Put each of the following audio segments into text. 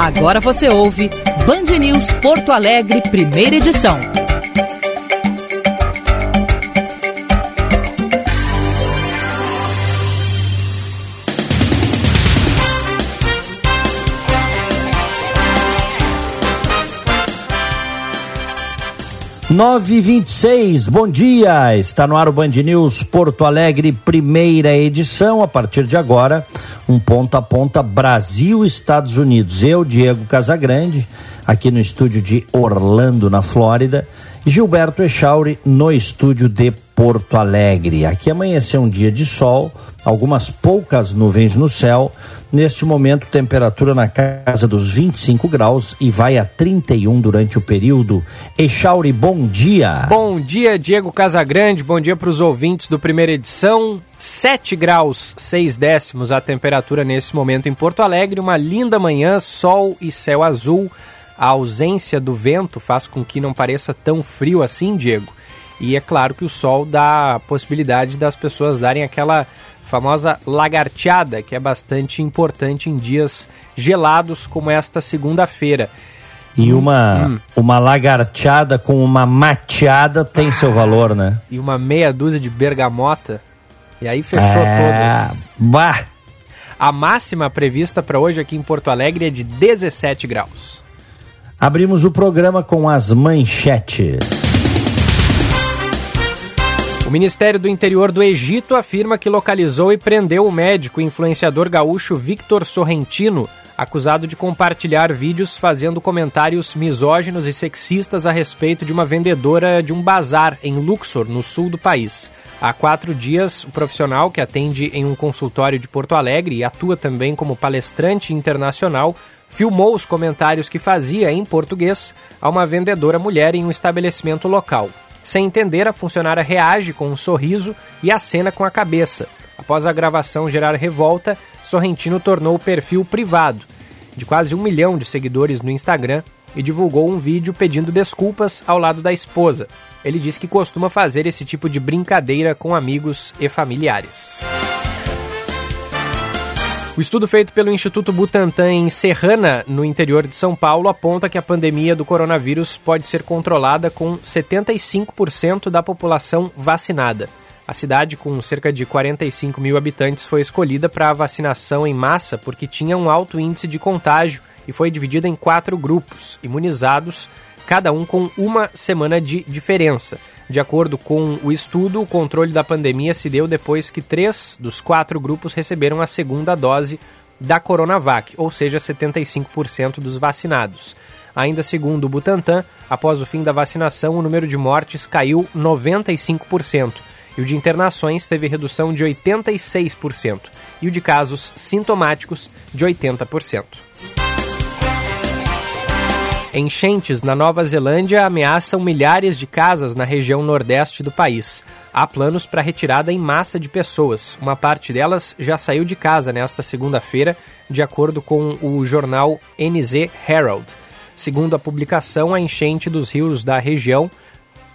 Agora você ouve Band News Porto Alegre, primeira edição. Nove e vinte e seis, bom dia, está no ar o Band News Porto Alegre, primeira edição, a partir de agora, um ponta a ponta Brasil-Estados Unidos. Eu, Diego Casagrande, aqui no estúdio de Orlando, na Flórida, Gilberto Echauri no estúdio de Porto Alegre. Aqui amanheceu um dia de sol, algumas poucas nuvens no céu. Neste momento, temperatura na casa dos 25 graus e vai a 31 durante o período. Echauri, bom dia. Bom dia, Diego Casagrande. Bom dia para os ouvintes do primeira edição. 7 graus 6 décimos a temperatura nesse momento em Porto Alegre. Uma linda manhã, sol e céu azul. A ausência do vento faz com que não pareça tão frio assim, Diego. E é claro que o sol dá a possibilidade das pessoas darem aquela famosa lagarteada, que é bastante importante em dias gelados como esta segunda-feira. E uma, hum. uma lagarteada com uma mateada tem ah, seu valor, né? E uma meia dúzia de bergamota. E aí fechou é... todas. Bah. A máxima prevista para hoje aqui em Porto Alegre é de 17 graus. Abrimos o programa com as manchetes. O Ministério do Interior do Egito afirma que localizou e prendeu o médico e influenciador gaúcho Victor Sorrentino, acusado de compartilhar vídeos fazendo comentários misóginos e sexistas a respeito de uma vendedora de um bazar em Luxor, no sul do país. Há quatro dias, o profissional que atende em um consultório de Porto Alegre e atua também como palestrante internacional filmou os comentários que fazia em português a uma vendedora mulher em um estabelecimento local. Sem entender, a funcionária reage com um sorriso e acena com a cabeça. Após a gravação gerar revolta, Sorrentino tornou o perfil privado, de quase um milhão de seguidores no Instagram, e divulgou um vídeo pedindo desculpas ao lado da esposa. Ele diz que costuma fazer esse tipo de brincadeira com amigos e familiares. O estudo feito pelo Instituto Butantan em Serrana, no interior de São Paulo, aponta que a pandemia do coronavírus pode ser controlada com 75% da população vacinada. A cidade, com cerca de 45 mil habitantes, foi escolhida para a vacinação em massa porque tinha um alto índice de contágio e foi dividida em quatro grupos, imunizados, cada um com uma semana de diferença. De acordo com o estudo, o controle da pandemia se deu depois que três dos quatro grupos receberam a segunda dose da Coronavac, ou seja, 75% dos vacinados. Ainda segundo o Butantan, após o fim da vacinação, o número de mortes caiu 95% e o de internações teve redução de 86% e o de casos sintomáticos de 80%. Enchentes na Nova Zelândia ameaçam milhares de casas na região nordeste do país. Há planos para retirada em massa de pessoas. Uma parte delas já saiu de casa nesta segunda-feira, de acordo com o jornal NZ Herald. Segundo a publicação, a enchente dos rios da região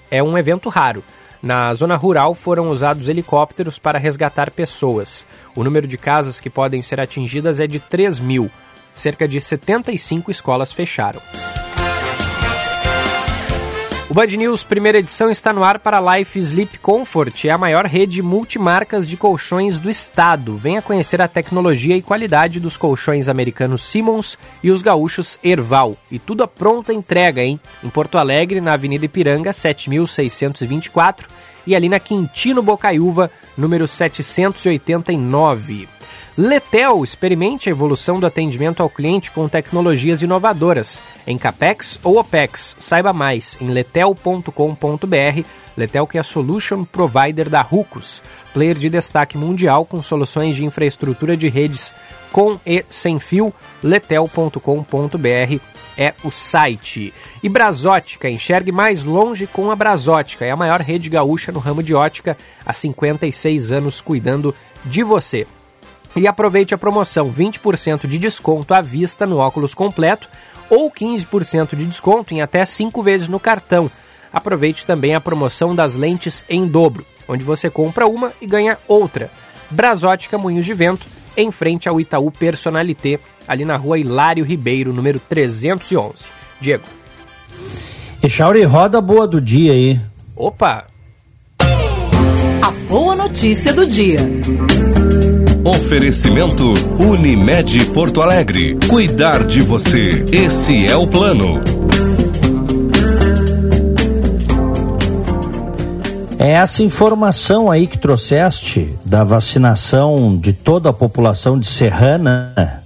é um evento raro. Na zona rural foram usados helicópteros para resgatar pessoas. O número de casas que podem ser atingidas é de 3 mil. Cerca de 75 escolas fecharam. Band News primeira edição está no ar para Life Sleep Comfort, é a maior rede multimarcas de colchões do estado. Venha conhecer a tecnologia e qualidade dos colchões americanos Simmons e os gaúchos Erval. E tudo a pronta entrega, hein? Em Porto Alegre, na Avenida Ipiranga, 7624 e ali na Quintino Bocaiúva, número 789. Letel experimente a evolução do atendimento ao cliente com tecnologias inovadoras. Em CAPEX ou OPEX, saiba mais em letel.com.br. Letel que é a solution provider da Rucos, player de destaque mundial com soluções de infraestrutura de redes com e sem fio. letel.com.br é o site. E Brasótica, enxergue mais longe com a Brasótica, é a maior rede gaúcha no ramo de ótica, há 56 anos cuidando de você. E aproveite a promoção 20% de desconto à vista no óculos completo ou 15% de desconto em até 5 vezes no cartão. Aproveite também a promoção das lentes em dobro, onde você compra uma e ganha outra. Brasótica Moinhos de Vento, em frente ao Itaú Personalité, ali na rua Hilário Ribeiro, número 311. Diego. Echauri, roda boa do dia aí. Opa! A boa notícia do dia. Oferecimento Unimed Porto Alegre. Cuidar de você. Esse é o plano. É essa informação aí que trouxeste da vacinação de toda a população de Serrana,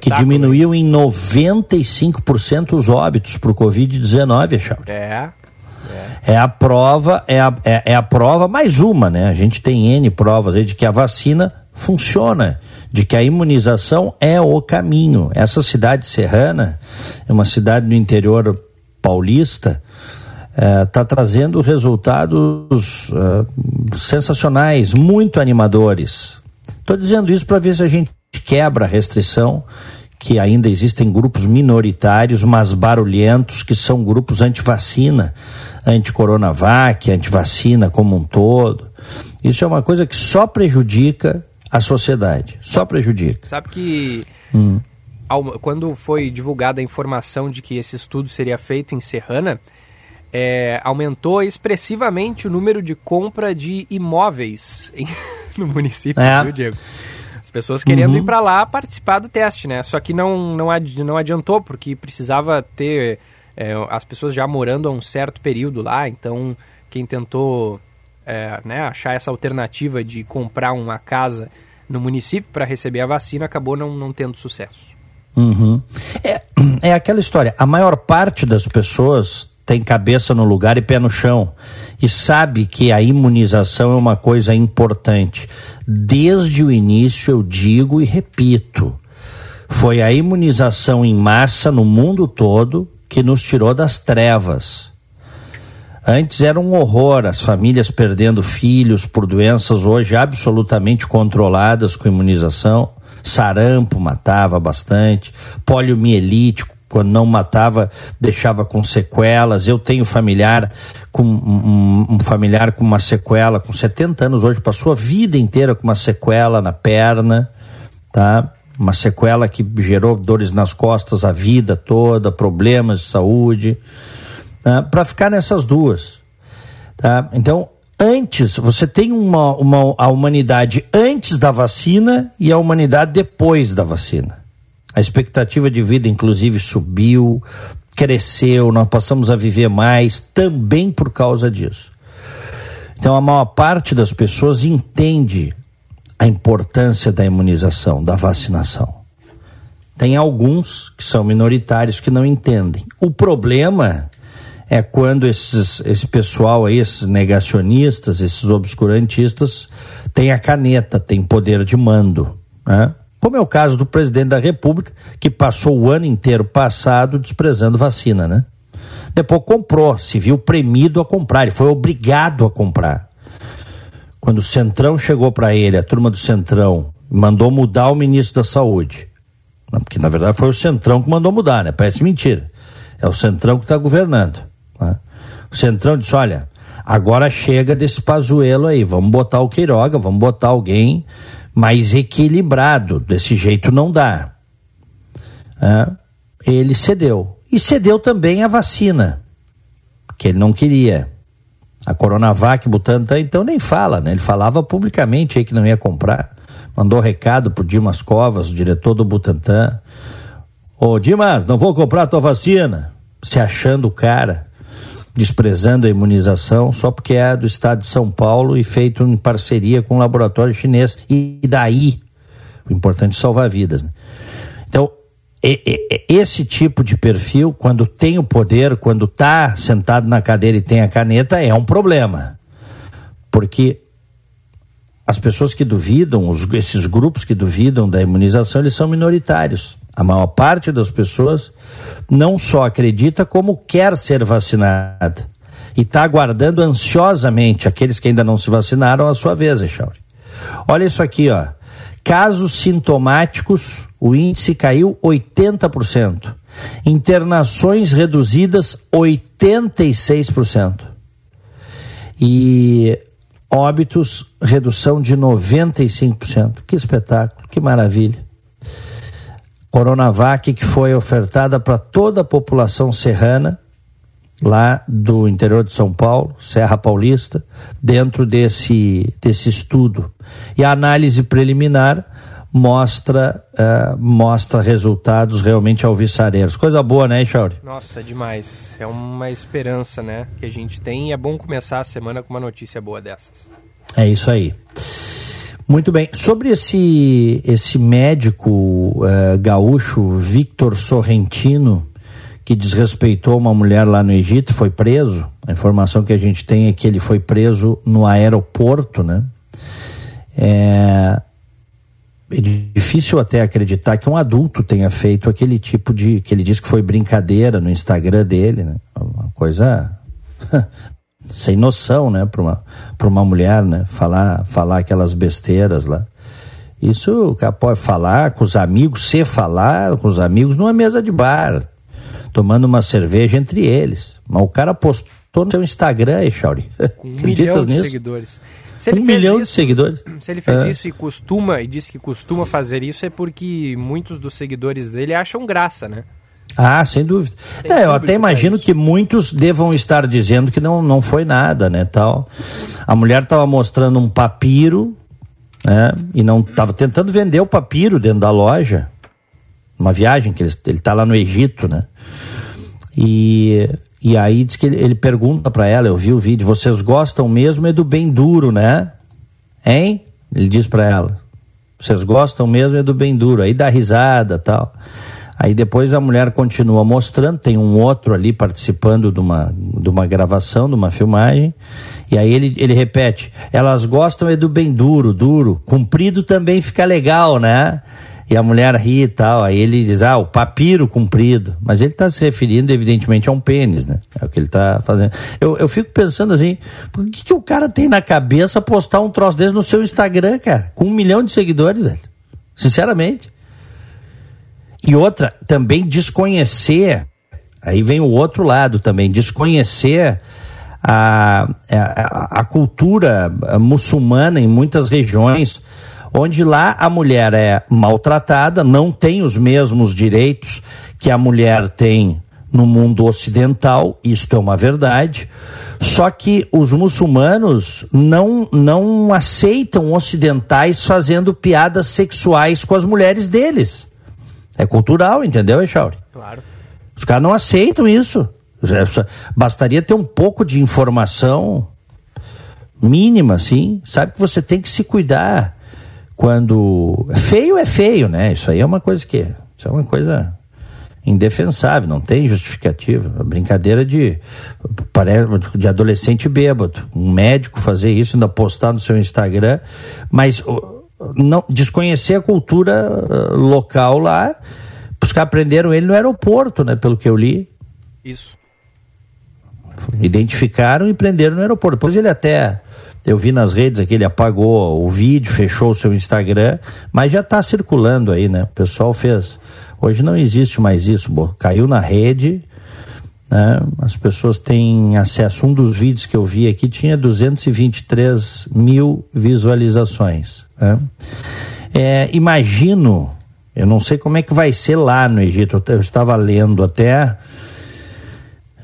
que diminuiu em 95% os óbitos por Covid-19, Charles. É. É. é a prova, é a, é, é a prova mais uma, né? A gente tem N provas aí de que a vacina funciona, de que a imunização é o caminho. Essa cidade serrana é uma cidade do interior paulista, está é, trazendo resultados é, sensacionais, muito animadores. Estou dizendo isso para ver se a gente quebra a restrição, que ainda existem grupos minoritários, mas barulhentos, que são grupos anti-vacina, anti-coronavac, anti-vacina como um todo. Isso é uma coisa que só prejudica a sociedade, só prejudica. Sabe que hum. ao, quando foi divulgada a informação de que esse estudo seria feito em Serrana, é, aumentou expressivamente o número de compra de imóveis em, no município, é. viu, Diego? As pessoas querendo uhum. ir para lá participar do teste, né? Só que não, não, ad, não adiantou, porque precisava ter é, as pessoas já morando há um certo período lá, então quem tentou é, né, achar essa alternativa de comprar uma casa no município para receber a vacina acabou não, não tendo sucesso. Uhum. É, é aquela história, a maior parte das pessoas tem cabeça no lugar e pé no chão e sabe que a imunização é uma coisa importante. Desde o início eu digo e repito, foi a imunização em massa no mundo todo que nos tirou das trevas. Antes era um horror, as famílias perdendo filhos por doenças hoje absolutamente controladas com imunização. Sarampo matava bastante, poliomielítico, quando não matava, deixava com sequelas. Eu tenho familiar com um, um, familiar com uma sequela, com 70 anos hoje, passou a vida inteira com uma sequela na perna, tá? Uma sequela que gerou dores nas costas a vida toda, problemas de saúde, tá? para ficar nessas duas, tá? Então, antes, você tem uma, uma, a humanidade antes da vacina e a humanidade depois da vacina. A expectativa de vida, inclusive, subiu, cresceu, nós passamos a viver mais também por causa disso. Então, a maior parte das pessoas entende a importância da imunização, da vacinação. Tem alguns que são minoritários que não entendem. O problema é quando esses, esse pessoal aí, esses negacionistas, esses obscurantistas, têm a caneta, têm poder de mando. Né? Como é o caso do presidente da República, que passou o ano inteiro passado desprezando vacina, né? Depois comprou, se viu premido a comprar, ele foi obrigado a comprar. Quando o Centrão chegou para ele, a turma do Centrão, mandou mudar o ministro da Saúde. Porque na verdade foi o Centrão que mandou mudar, né? Parece mentira. É o Centrão que está governando. Né? O Centrão disse: olha, agora chega desse pazuelo aí, vamos botar o Queiroga, vamos botar alguém mais equilibrado. Desse jeito não dá. Ele cedeu. E cedeu também a vacina, que ele não queria. A Coronavac, Butantan, então nem fala, né? Ele falava publicamente aí que não ia comprar. Mandou recado pro Dimas Covas, o diretor do Butantan. Ô Dimas, não vou comprar a tua vacina. Se achando o cara desprezando a imunização só porque é do estado de São Paulo e feito em parceria com um laboratório chinês. E daí, o importante é salvar vidas. Né? Então, esse tipo de perfil, quando tem o poder, quando está sentado na cadeira e tem a caneta, é um problema. Porque as pessoas que duvidam, os, esses grupos que duvidam da imunização, eles são minoritários. A maior parte das pessoas não só acredita, como quer ser vacinada. E está aguardando ansiosamente aqueles que ainda não se vacinaram a sua vez, Echauri. Olha isso aqui, ó. Casos sintomáticos, o índice caiu 80%. Internações reduzidas 86%. E óbitos, redução de 95%. Que espetáculo, que maravilha. Coronavac que foi ofertada para toda a população serrana, lá do interior de São Paulo, Serra Paulista, dentro desse, desse estudo. E a análise preliminar mostra, uh, mostra resultados realmente alvissareiros. Coisa boa, né, Chauri? Nossa, é demais. É uma esperança, né, que a gente tem e é bom começar a semana com uma notícia boa dessas. É isso aí. Muito bem. Sobre esse, esse médico uh, gaúcho, Victor Sorrentino, que desrespeitou uma mulher lá no Egito, foi preso. A informação que a gente tem é que ele foi preso no aeroporto, né? É, é difícil até acreditar que um adulto tenha feito aquele tipo de. que ele disse que foi brincadeira no Instagram dele, né? Uma coisa sem noção, né, para uma, para uma mulher, né, falar, falar aquelas besteiras lá. Isso o cara pode falar com os amigos, se falar com os amigos numa mesa de bar, tomando uma cerveja entre eles. Mas o cara postou no seu Instagram, Echauri. Com um milhão de seguidores. Se um milhão isso, de seguidores. Se ele fez é. isso e costuma, e disse que costuma fazer isso, é porque muitos dos seguidores dele acham graça, né? Ah, sem dúvida. É, eu até imagino que muitos devam estar dizendo que não, não foi nada, né, tal. A mulher estava mostrando um papiro, né, e não estava tentando vender o papiro dentro da loja. Uma viagem que ele ele está lá no Egito, né? E e aí diz que ele, ele pergunta para ela, eu vi o vídeo, vocês gostam mesmo é do bem duro, né? Hein? Ele diz para ela. Vocês gostam mesmo é do bem duro. Aí dá risada, tal. Aí depois a mulher continua mostrando, tem um outro ali participando de uma, de uma gravação, de uma filmagem, e aí ele, ele repete, elas gostam é do bem duro, duro, comprido também fica legal, né? E a mulher ri e tal, aí ele diz, ah, o papiro comprido, mas ele está se referindo evidentemente a um pênis, né? É o que ele está fazendo. Eu, eu fico pensando assim, por que, que o cara tem na cabeça postar um troço desse no seu Instagram, cara, com um milhão de seguidores, velho? Sinceramente. E outra, também desconhecer, aí vem o outro lado também, desconhecer a, a, a cultura muçulmana em muitas regiões, onde lá a mulher é maltratada, não tem os mesmos direitos que a mulher tem no mundo ocidental, isto é uma verdade. Só que os muçulmanos não, não aceitam ocidentais fazendo piadas sexuais com as mulheres deles. É cultural, entendeu, Echauri? Claro. Os caras não aceitam isso. É, bastaria ter um pouco de informação mínima, assim. Sabe que você tem que se cuidar quando. Feio é feio, né? Isso aí é uma coisa que. Isso é uma coisa indefensável, não tem justificativa. A brincadeira de, de adolescente bêbado. Um médico fazer isso, ainda postar no seu Instagram. Mas não desconhecer a cultura uh, local lá. Os caras prenderam ele no aeroporto, né? Pelo que eu li. Isso. Identificaram e prenderam no aeroporto. Depois ele até. Eu vi nas redes aqui, ele apagou o vídeo, fechou o seu Instagram, mas já está circulando aí, né? O pessoal fez. Hoje não existe mais isso, caiu na rede, né? As pessoas têm acesso. Um dos vídeos que eu vi aqui tinha 223 mil visualizações. Né? É, imagino, eu não sei como é que vai ser lá no Egito. Eu, estava lendo até.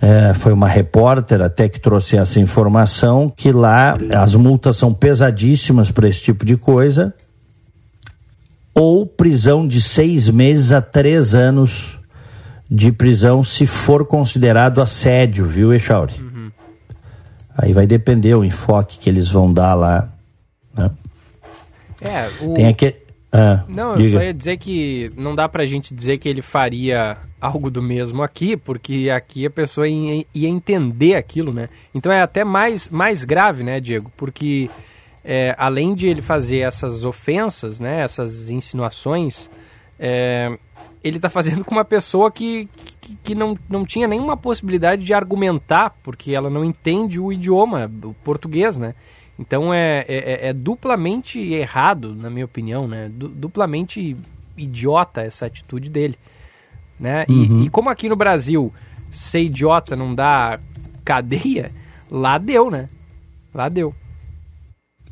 É, foi uma repórter até que trouxe essa informação que lá as multas são pesadíssimas para esse tipo de coisa ou prisão de seis meses a três anos de prisão se for considerado assédio, viu, Echauri? Uhum. Aí vai depender o enfoque que eles vão dar lá. Né? É, o... Tem aqui. Ah, não, eu diga. só ia dizer que não dá pra gente dizer que ele faria algo do mesmo aqui, porque aqui a pessoa ia, ia entender aquilo, né? Então é até mais, mais grave, né, Diego? Porque é, além de ele fazer essas ofensas, né, essas insinuações, é, ele está fazendo com uma pessoa que, que, que, não, não tinha nenhuma possibilidade de argumentar, porque ela não entende o idioma, o português, né? Então é, é, é duplamente errado, na minha opinião, né? Du, duplamente idiota essa atitude dele, né? Uhum. E, e como aqui no Brasil ser idiota não dá cadeia, lá deu, né? Lá deu.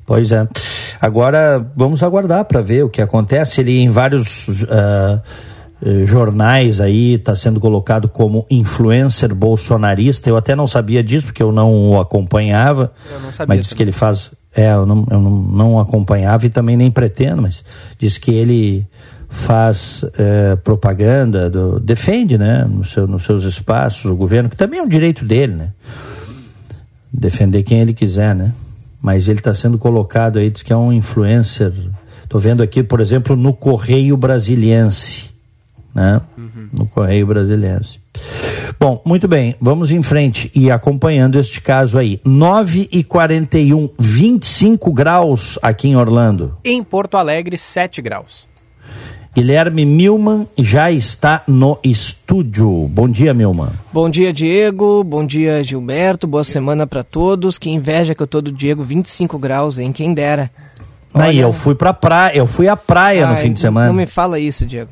Pois é. Agora vamos aguardar para ver o que acontece. Ele em vários uh, jornais aí está sendo colocado como influencer bolsonarista. Eu até não sabia disso porque eu não o acompanhava. Eu não sabia mas diz que ele faz. É, eu, não, eu não, não acompanhava e também nem pretendo, mas diz que ele faz é, propaganda, do, defende, né, no seu, nos seus espaços, o governo, que também é um direito dele, né? Defender quem ele quiser, né? Mas ele está sendo colocado aí, diz que é um influencer. Estou vendo aqui, por exemplo, no Correio Brasiliense, né? Uhum. No Correio Brasiliense. Bom, muito bem, vamos em frente e acompanhando este caso aí. 9 e 41, 25 graus aqui em Orlando. Em Porto Alegre, 7 graus. Guilherme Milman já está no estúdio. Bom dia, Milman. Bom dia, Diego. Bom dia, Gilberto. Boa semana para todos. Que inveja que eu tô do Diego, 25 graus, hein? Quem dera. Olha... Aí, eu fui pra praia, eu fui à praia Ai, no fim de semana. Não me fala isso, Diego.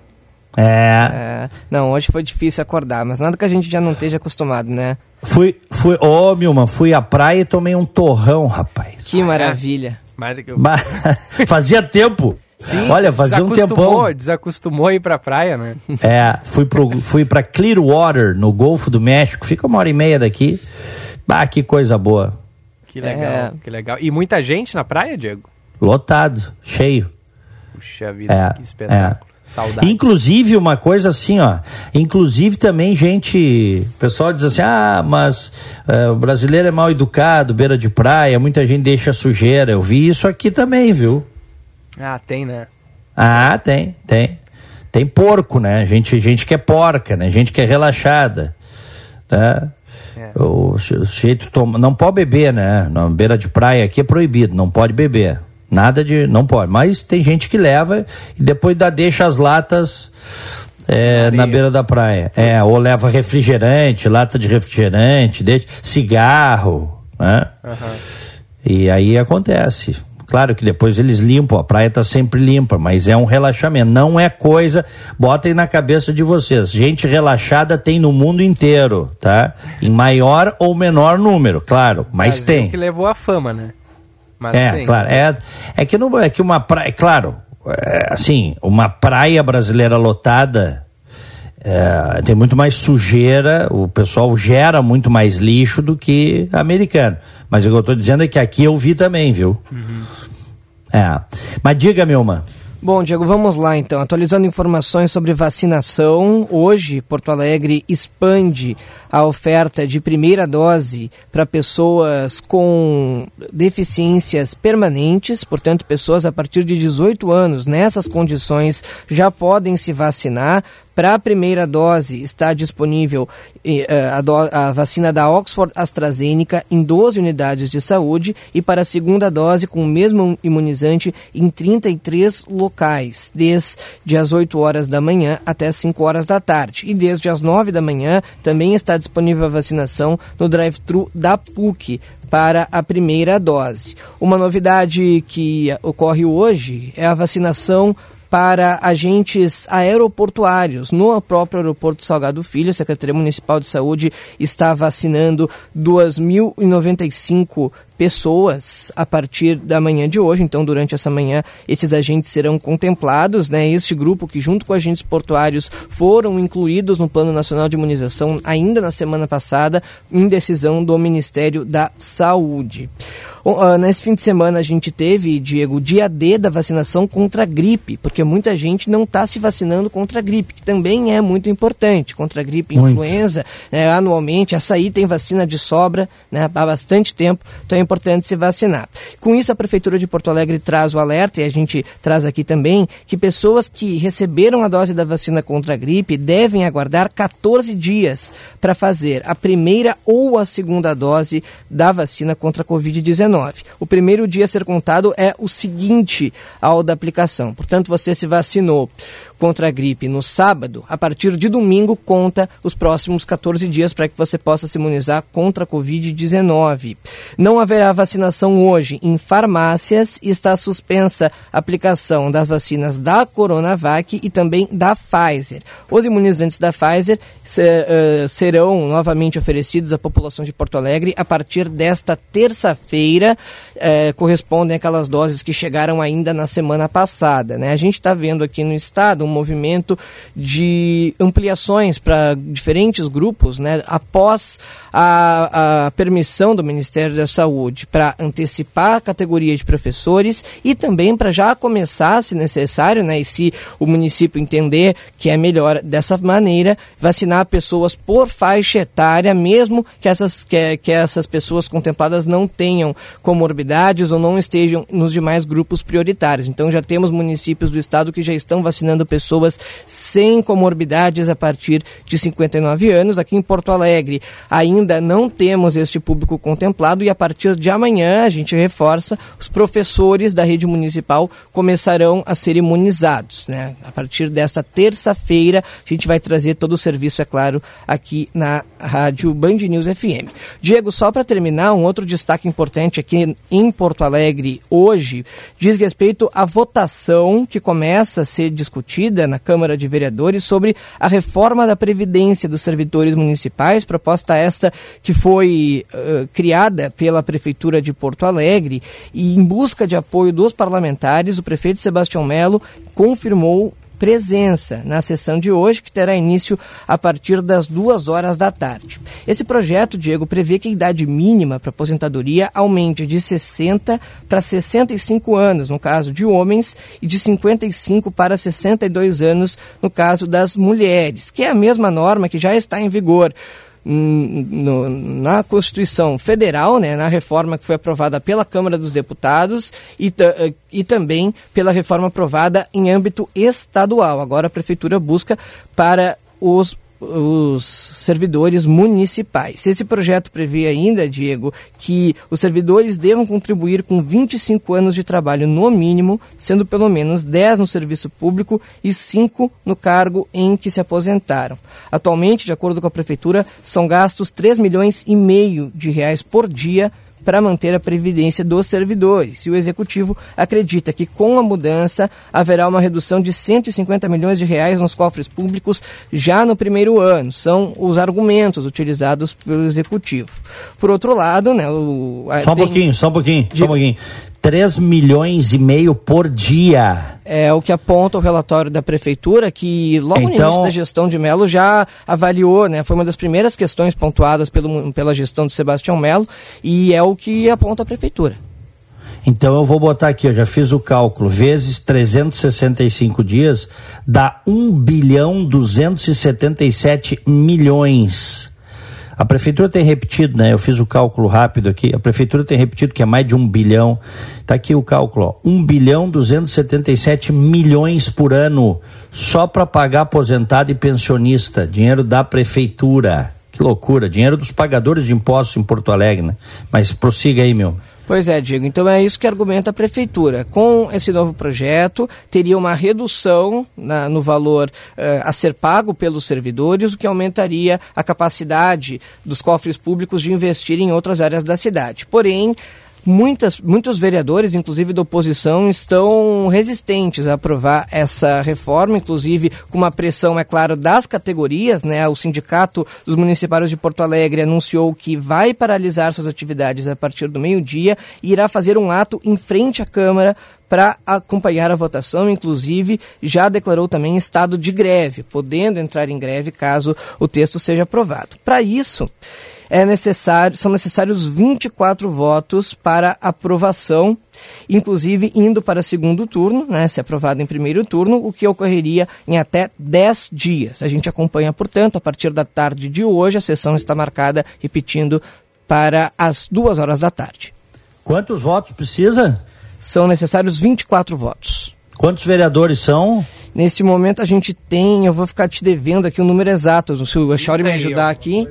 É. é. Não, hoje foi difícil acordar, mas nada que a gente já não esteja acostumado, né? Fui, fui, ô, oh, Milman, fui à praia e tomei um torrão, rapaz. Que maravilha. Fazia tempo. Sim, Olha, fazia um tempão. Desacostumou a ir pra praia, né? É, fui, pro, fui pra Clearwater, no Golfo do México. Fica uma hora e meia daqui. Ah, que coisa boa. Que legal, é. que legal. E muita gente na praia, Diego? Lotado, cheio. Puxa vida, é, que espetáculo. É. Saudade. Inclusive, uma coisa assim, ó. Inclusive também, gente. O pessoal diz assim: ah, mas uh, o brasileiro é mal educado, beira de praia, muita gente deixa sujeira. Eu vi isso aqui também, viu? Ah, tem, né? Ah, tem, tem. Tem porco, né? Gente, gente que é porca, né? Gente que é relaxada. Tá? É. O, o sujeito toma, não pode beber, né? Na beira de praia aqui é proibido, não pode beber. Nada de. Não pode. Mas tem gente que leva e depois dá, deixa as latas é, na beira da praia. É, ou leva refrigerante, lata de refrigerante, deixa, cigarro, né? Uhum. E aí acontece. Claro que depois eles limpam, a praia está sempre limpa, mas é um relaxamento. Não é coisa. Botem na cabeça de vocês. Gente relaxada tem no mundo inteiro, tá? Em maior ou menor número, claro, mas Brasil tem. que levou a fama, né? Mas é, tem. claro. É, é que não é que uma praia. Claro, é, assim, uma praia brasileira lotada. É, tem muito mais sujeira, o pessoal gera muito mais lixo do que americano. Mas o que eu estou dizendo é que aqui eu vi também, viu? Uhum. É. Mas diga, Milma. Bom, Diego, vamos lá então. Atualizando informações sobre vacinação. Hoje, Porto Alegre expande a oferta de primeira dose para pessoas com deficiências permanentes, portanto, pessoas a partir de 18 anos nessas condições já podem se vacinar. Para a primeira dose está disponível eh, a, do, a, vacina da Oxford AstraZeneca em 12 unidades de saúde e para a segunda dose com o mesmo imunizante em 33 locais, desde as 8 horas da manhã até as 5 horas da tarde. E desde as 9 da manhã também está disponível a vacinação no drive-thru da PUC para a primeira dose. Uma novidade que ocorre hoje é a vacinação para agentes aeroportuários. No próprio aeroporto Salgado Filho, a Secretaria Municipal de Saúde está vacinando 2.095 pessoas a partir da manhã de hoje. Então, durante essa manhã, esses agentes serão contemplados, né? Este grupo que, junto com agentes portuários, foram incluídos no Plano Nacional de Imunização ainda na semana passada, em decisão do Ministério da Saúde. Uh, nesse fim de semana a gente teve, Diego, o dia D da vacinação contra a gripe, porque muita gente não está se vacinando contra a gripe, que também é muito importante. Contra a gripe muito. influenza, né, anualmente, açaí tem vacina de sobra né, há bastante tempo, então é importante se vacinar. Com isso, a Prefeitura de Porto Alegre traz o alerta, e a gente traz aqui também, que pessoas que receberam a dose da vacina contra a gripe devem aguardar 14 dias para fazer a primeira ou a segunda dose da vacina contra a Covid-19. O primeiro dia a ser contado é o seguinte ao da aplicação. Portanto, você se vacinou contra a gripe no sábado, a partir de domingo conta os próximos 14 dias para que você possa se imunizar contra a Covid-19. Não haverá vacinação hoje em farmácias e está suspensa a aplicação das vacinas da Coronavac e também da Pfizer. Os imunizantes da Pfizer uh, serão novamente oferecidos à população de Porto Alegre a partir desta terça-feira. Uh, correspondem àquelas doses que chegaram ainda na semana passada. Né? A gente está vendo aqui no estado movimento de ampliações para diferentes grupos, né? após a, a permissão do Ministério da Saúde para antecipar a categoria de professores e também para já começar, se necessário, né? e se o município entender que é melhor dessa maneira, vacinar pessoas por faixa etária, mesmo que essas, que, que essas pessoas contempladas não tenham comorbidades ou não estejam nos demais grupos prioritários. Então já temos municípios do estado que já estão vacinando pessoas sem comorbidades a partir de 59 anos. Aqui em Porto Alegre ainda não temos este público contemplado e a partir de amanhã a gente reforça os professores da rede municipal começarão a ser imunizados. Né? A partir desta terça-feira a gente vai trazer todo o serviço, é claro, aqui na rádio Band News FM. Diego, só para terminar, um outro destaque importante aqui em Porto Alegre hoje diz respeito à votação que começa a ser discutida na Câmara de Vereadores sobre a reforma da Previdência dos servidores municipais, proposta esta que foi uh, criada pela Prefeitura de Porto Alegre e em busca de apoio dos parlamentares, o prefeito Sebastião Melo confirmou presença na sessão de hoje, que terá início a partir das duas horas da tarde. Esse projeto, Diego, prevê que a idade mínima para aposentadoria aumente de 60 para 65 anos, no caso de homens, e de 55 para 62 anos, no caso das mulheres, que é a mesma norma que já está em vigor no, na Constituição Federal, né, na reforma que foi aprovada pela Câmara dos Deputados e, eh, e também pela reforma aprovada em âmbito estadual. Agora a Prefeitura busca para os os servidores municipais. Esse projeto prevê ainda, Diego, que os servidores devam contribuir com 25 anos de trabalho no mínimo, sendo pelo menos 10 no serviço público e 5 no cargo em que se aposentaram. Atualmente, de acordo com a prefeitura, são gastos 3 milhões e meio de reais por dia para manter a previdência dos servidores. E o executivo acredita que com a mudança haverá uma redução de 150 milhões de reais nos cofres públicos já no primeiro ano. São os argumentos utilizados pelo executivo. Por outro lado, né, o, só um tem... pouquinho, só um pouquinho, de... só um pouquinho. 3 milhões e meio por dia. É o que aponta o relatório da prefeitura, que logo então... no início da gestão de Melo já avaliou, né? Foi uma das primeiras questões pontuadas pelo, pela gestão de Sebastião Melo e é o que aponta a prefeitura. Então eu vou botar aqui, eu já fiz o cálculo, vezes 365 dias, dá 1 bilhão 277 milhões a prefeitura tem repetido, né? Eu fiz o cálculo rápido aqui. A prefeitura tem repetido que é mais de um bilhão. Está aqui o cálculo, ó. 1 bilhão 277 milhões por ano só para pagar aposentado e pensionista. Dinheiro da prefeitura. Que loucura. Dinheiro dos pagadores de impostos em Porto Alegre, né? Mas prossiga aí, meu. Pois é, Diego. Então é isso que argumenta a Prefeitura. Com esse novo projeto, teria uma redução na, no valor uh, a ser pago pelos servidores, o que aumentaria a capacidade dos cofres públicos de investir em outras áreas da cidade. Porém, Muitas, muitos vereadores, inclusive da oposição, estão resistentes a aprovar essa reforma, inclusive com uma pressão, é claro, das categorias. Né? O Sindicato dos Municipários de Porto Alegre anunciou que vai paralisar suas atividades a partir do meio-dia e irá fazer um ato em frente à Câmara para acompanhar a votação, inclusive já declarou também estado de greve, podendo entrar em greve caso o texto seja aprovado. Para isso, é necessário, são necessários 24 votos para aprovação, inclusive indo para segundo turno, né, se aprovado em primeiro turno, o que ocorreria em até 10 dias. A gente acompanha, portanto, a partir da tarde de hoje, a sessão está marcada, repetindo, para as duas horas da tarde. Quantos votos precisa? São necessários 24 votos. Quantos vereadores são? Nesse momento a gente tem, eu vou ficar te devendo aqui o número exato, se o Chauri me ajudar aqui.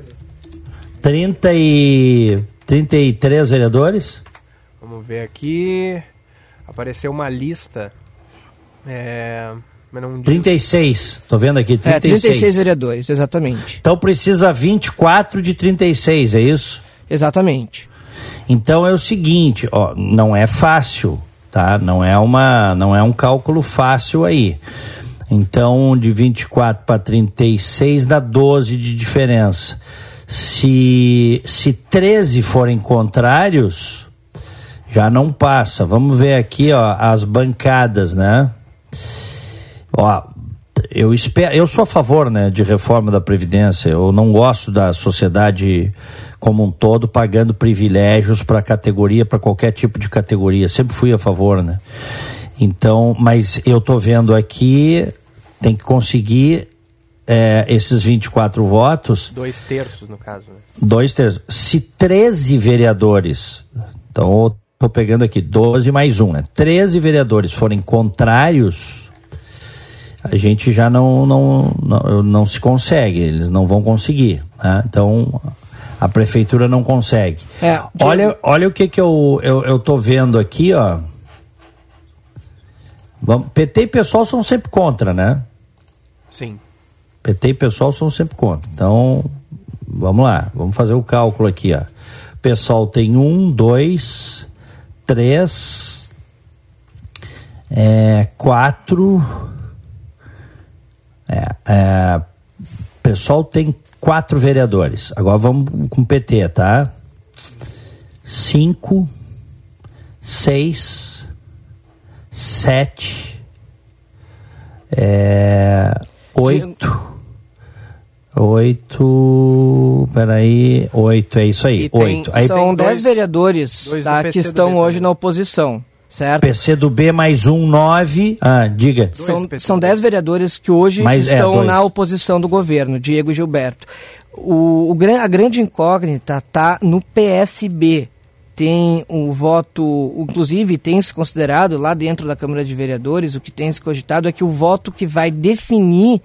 30 e 33 vereadores? Vamos ver aqui. Apareceu uma lista. É, mas não diz... 36, tô vendo aqui, 36. É, 36 vereadores, exatamente. Então precisa 24 de 36, é isso? Exatamente. Então é o seguinte, ó, não é fácil, tá? Não é uma, não é um cálculo fácil aí. Então, de 24 para 36 dá 12 de diferença. Se, se 13 forem contrários, já não passa. Vamos ver aqui, ó, as bancadas, né? Ó, eu espero, eu sou a favor, né, de reforma da previdência. Eu não gosto da sociedade como um todo pagando privilégios para categoria, para qualquer tipo de categoria. Sempre fui a favor, né? Então, mas eu tô vendo aqui tem que conseguir é, esses 24 votos. Dois terços, no caso. Né? Dois terços. Se 13 vereadores, então estou pegando aqui 12 mais um, né? 13 vereadores forem contrários, a gente já não, não, não, não se consegue, eles não vão conseguir. Né? Então a prefeitura não consegue. É, olha, olha o que, que eu, eu, eu tô vendo aqui, ó. Vamos, PT e pessoal são sempre contra, né? Sim. PT e pessoal são sempre contra. Então, vamos lá, vamos fazer o cálculo aqui, ó. Pessoal tem um, dois, três, é, quatro. É, é, pessoal tem quatro vereadores. Agora vamos com PT, tá? Cinco, seis, sete, é, Oito. Oito. Peraí. Oito, é isso aí. Tem, oito. Aí são dez vereadores tá, que estão hoje na oposição. Certo? PC do B mais um, nove. Ah, diga. São, são dez vereadores que hoje mais, é, estão é, na oposição do governo, Diego e Gilberto. O, o, a grande incógnita está no PSB, tem o voto, inclusive tem se considerado lá dentro da Câmara de Vereadores, o que tem se cogitado é que o voto que vai definir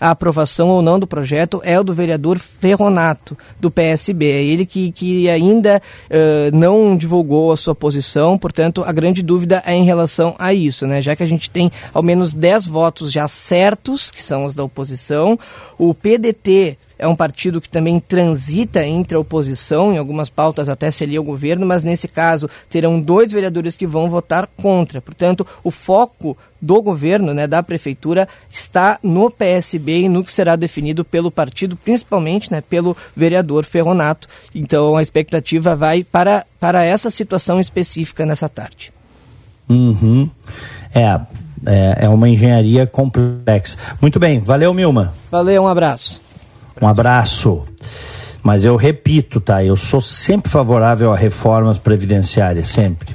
a aprovação ou não do projeto é o do vereador Ferronato, do PSB. É ele que, que ainda uh, não divulgou a sua posição, portanto, a grande dúvida é em relação a isso, né? Já que a gente tem ao menos 10 votos já certos, que são os da oposição, o PDT é um partido que também transita entre a oposição, em algumas pautas até se alia ao governo, mas nesse caso terão dois vereadores que vão votar contra. Portanto, o foco do governo, né, da prefeitura, está no PSB e no que será definido pelo partido, principalmente né, pelo vereador Ferronato. Então a expectativa vai para, para essa situação específica nessa tarde. Uhum. É, é, é uma engenharia complexa. Muito bem, valeu, Milma. Valeu, um abraço. Um abraço. Mas eu repito, tá? Eu sou sempre favorável a reformas previdenciárias, sempre.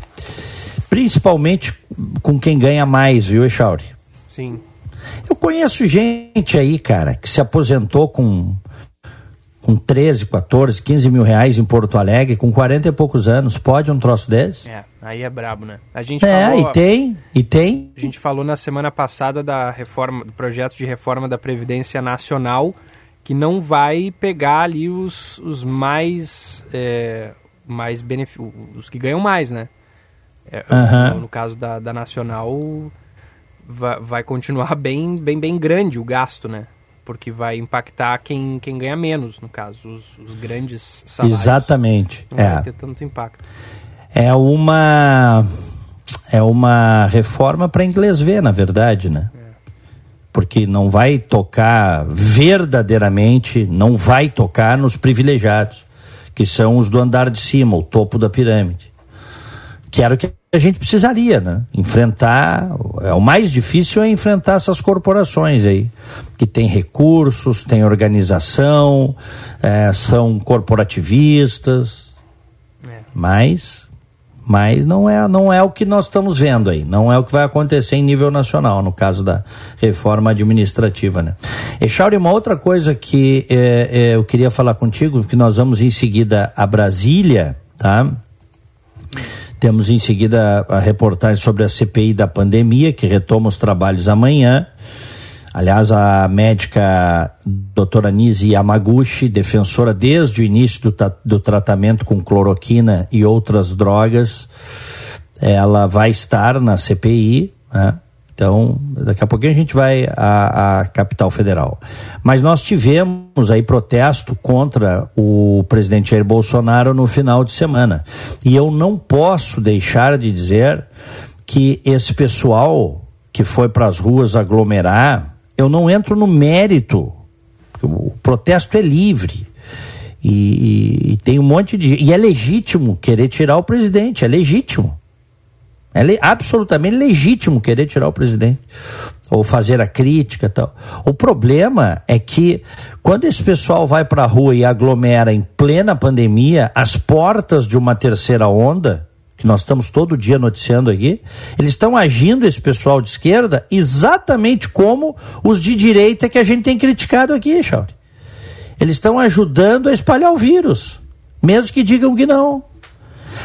Principalmente com quem ganha mais, viu, Echauri? Sim. Eu conheço gente aí, cara, que se aposentou com, com 13, 14, 15 mil reais em Porto Alegre, com 40 e poucos anos. Pode um troço desse? É, aí é brabo, né? A gente é, falou, e tem, e tem. A gente falou na semana passada da reforma, do projeto de reforma da Previdência Nacional que não vai pegar ali os, os mais, é, mais os que ganham mais, né? É, uhum. no, no, caso da, da Nacional, vai, vai continuar bem, bem, bem grande o gasto, né? Porque vai impactar quem, quem ganha menos, no caso, os, os grandes salários. Exatamente. Não é. vai ter tanto impacto. É uma é uma reforma para inglês ver, na verdade, né? É porque não vai tocar verdadeiramente, não vai tocar nos privilegiados, que são os do andar de cima, o topo da pirâmide. Que era o que a gente precisaria, né? Enfrentar, é, o mais difícil é enfrentar essas corporações aí, que têm recursos, têm organização, é, são corporativistas, é. mas mas não é, não é o que nós estamos vendo aí, não é o que vai acontecer em nível nacional, no caso da reforma administrativa, né? E Chauri, uma outra coisa que é, é, eu queria falar contigo, que nós vamos em seguida a Brasília, tá? Temos em seguida a reportagem sobre a CPI da pandemia, que retoma os trabalhos amanhã. Aliás, a médica doutora Nise Yamaguchi, defensora desde o início do, do tratamento com cloroquina e outras drogas, ela vai estar na CPI, né? Então, daqui a pouquinho a gente vai à, à, capital federal. Mas nós tivemos aí protesto contra o presidente Jair Bolsonaro no final de semana. E eu não posso deixar de dizer que esse pessoal que foi para as ruas aglomerar, eu não entro no mérito. O protesto é livre. E, e, e tem um monte de. E é legítimo querer tirar o presidente, é legítimo. É le absolutamente legítimo querer tirar o presidente ou fazer a crítica tal. O problema é que quando esse pessoal vai para a rua e aglomera em plena pandemia, às portas de uma terceira onda, que nós estamos todo dia noticiando aqui, eles estão agindo, esse pessoal de esquerda, exatamente como os de direita que a gente tem criticado aqui, Chauri. Eles estão ajudando a espalhar o vírus, mesmo que digam que não.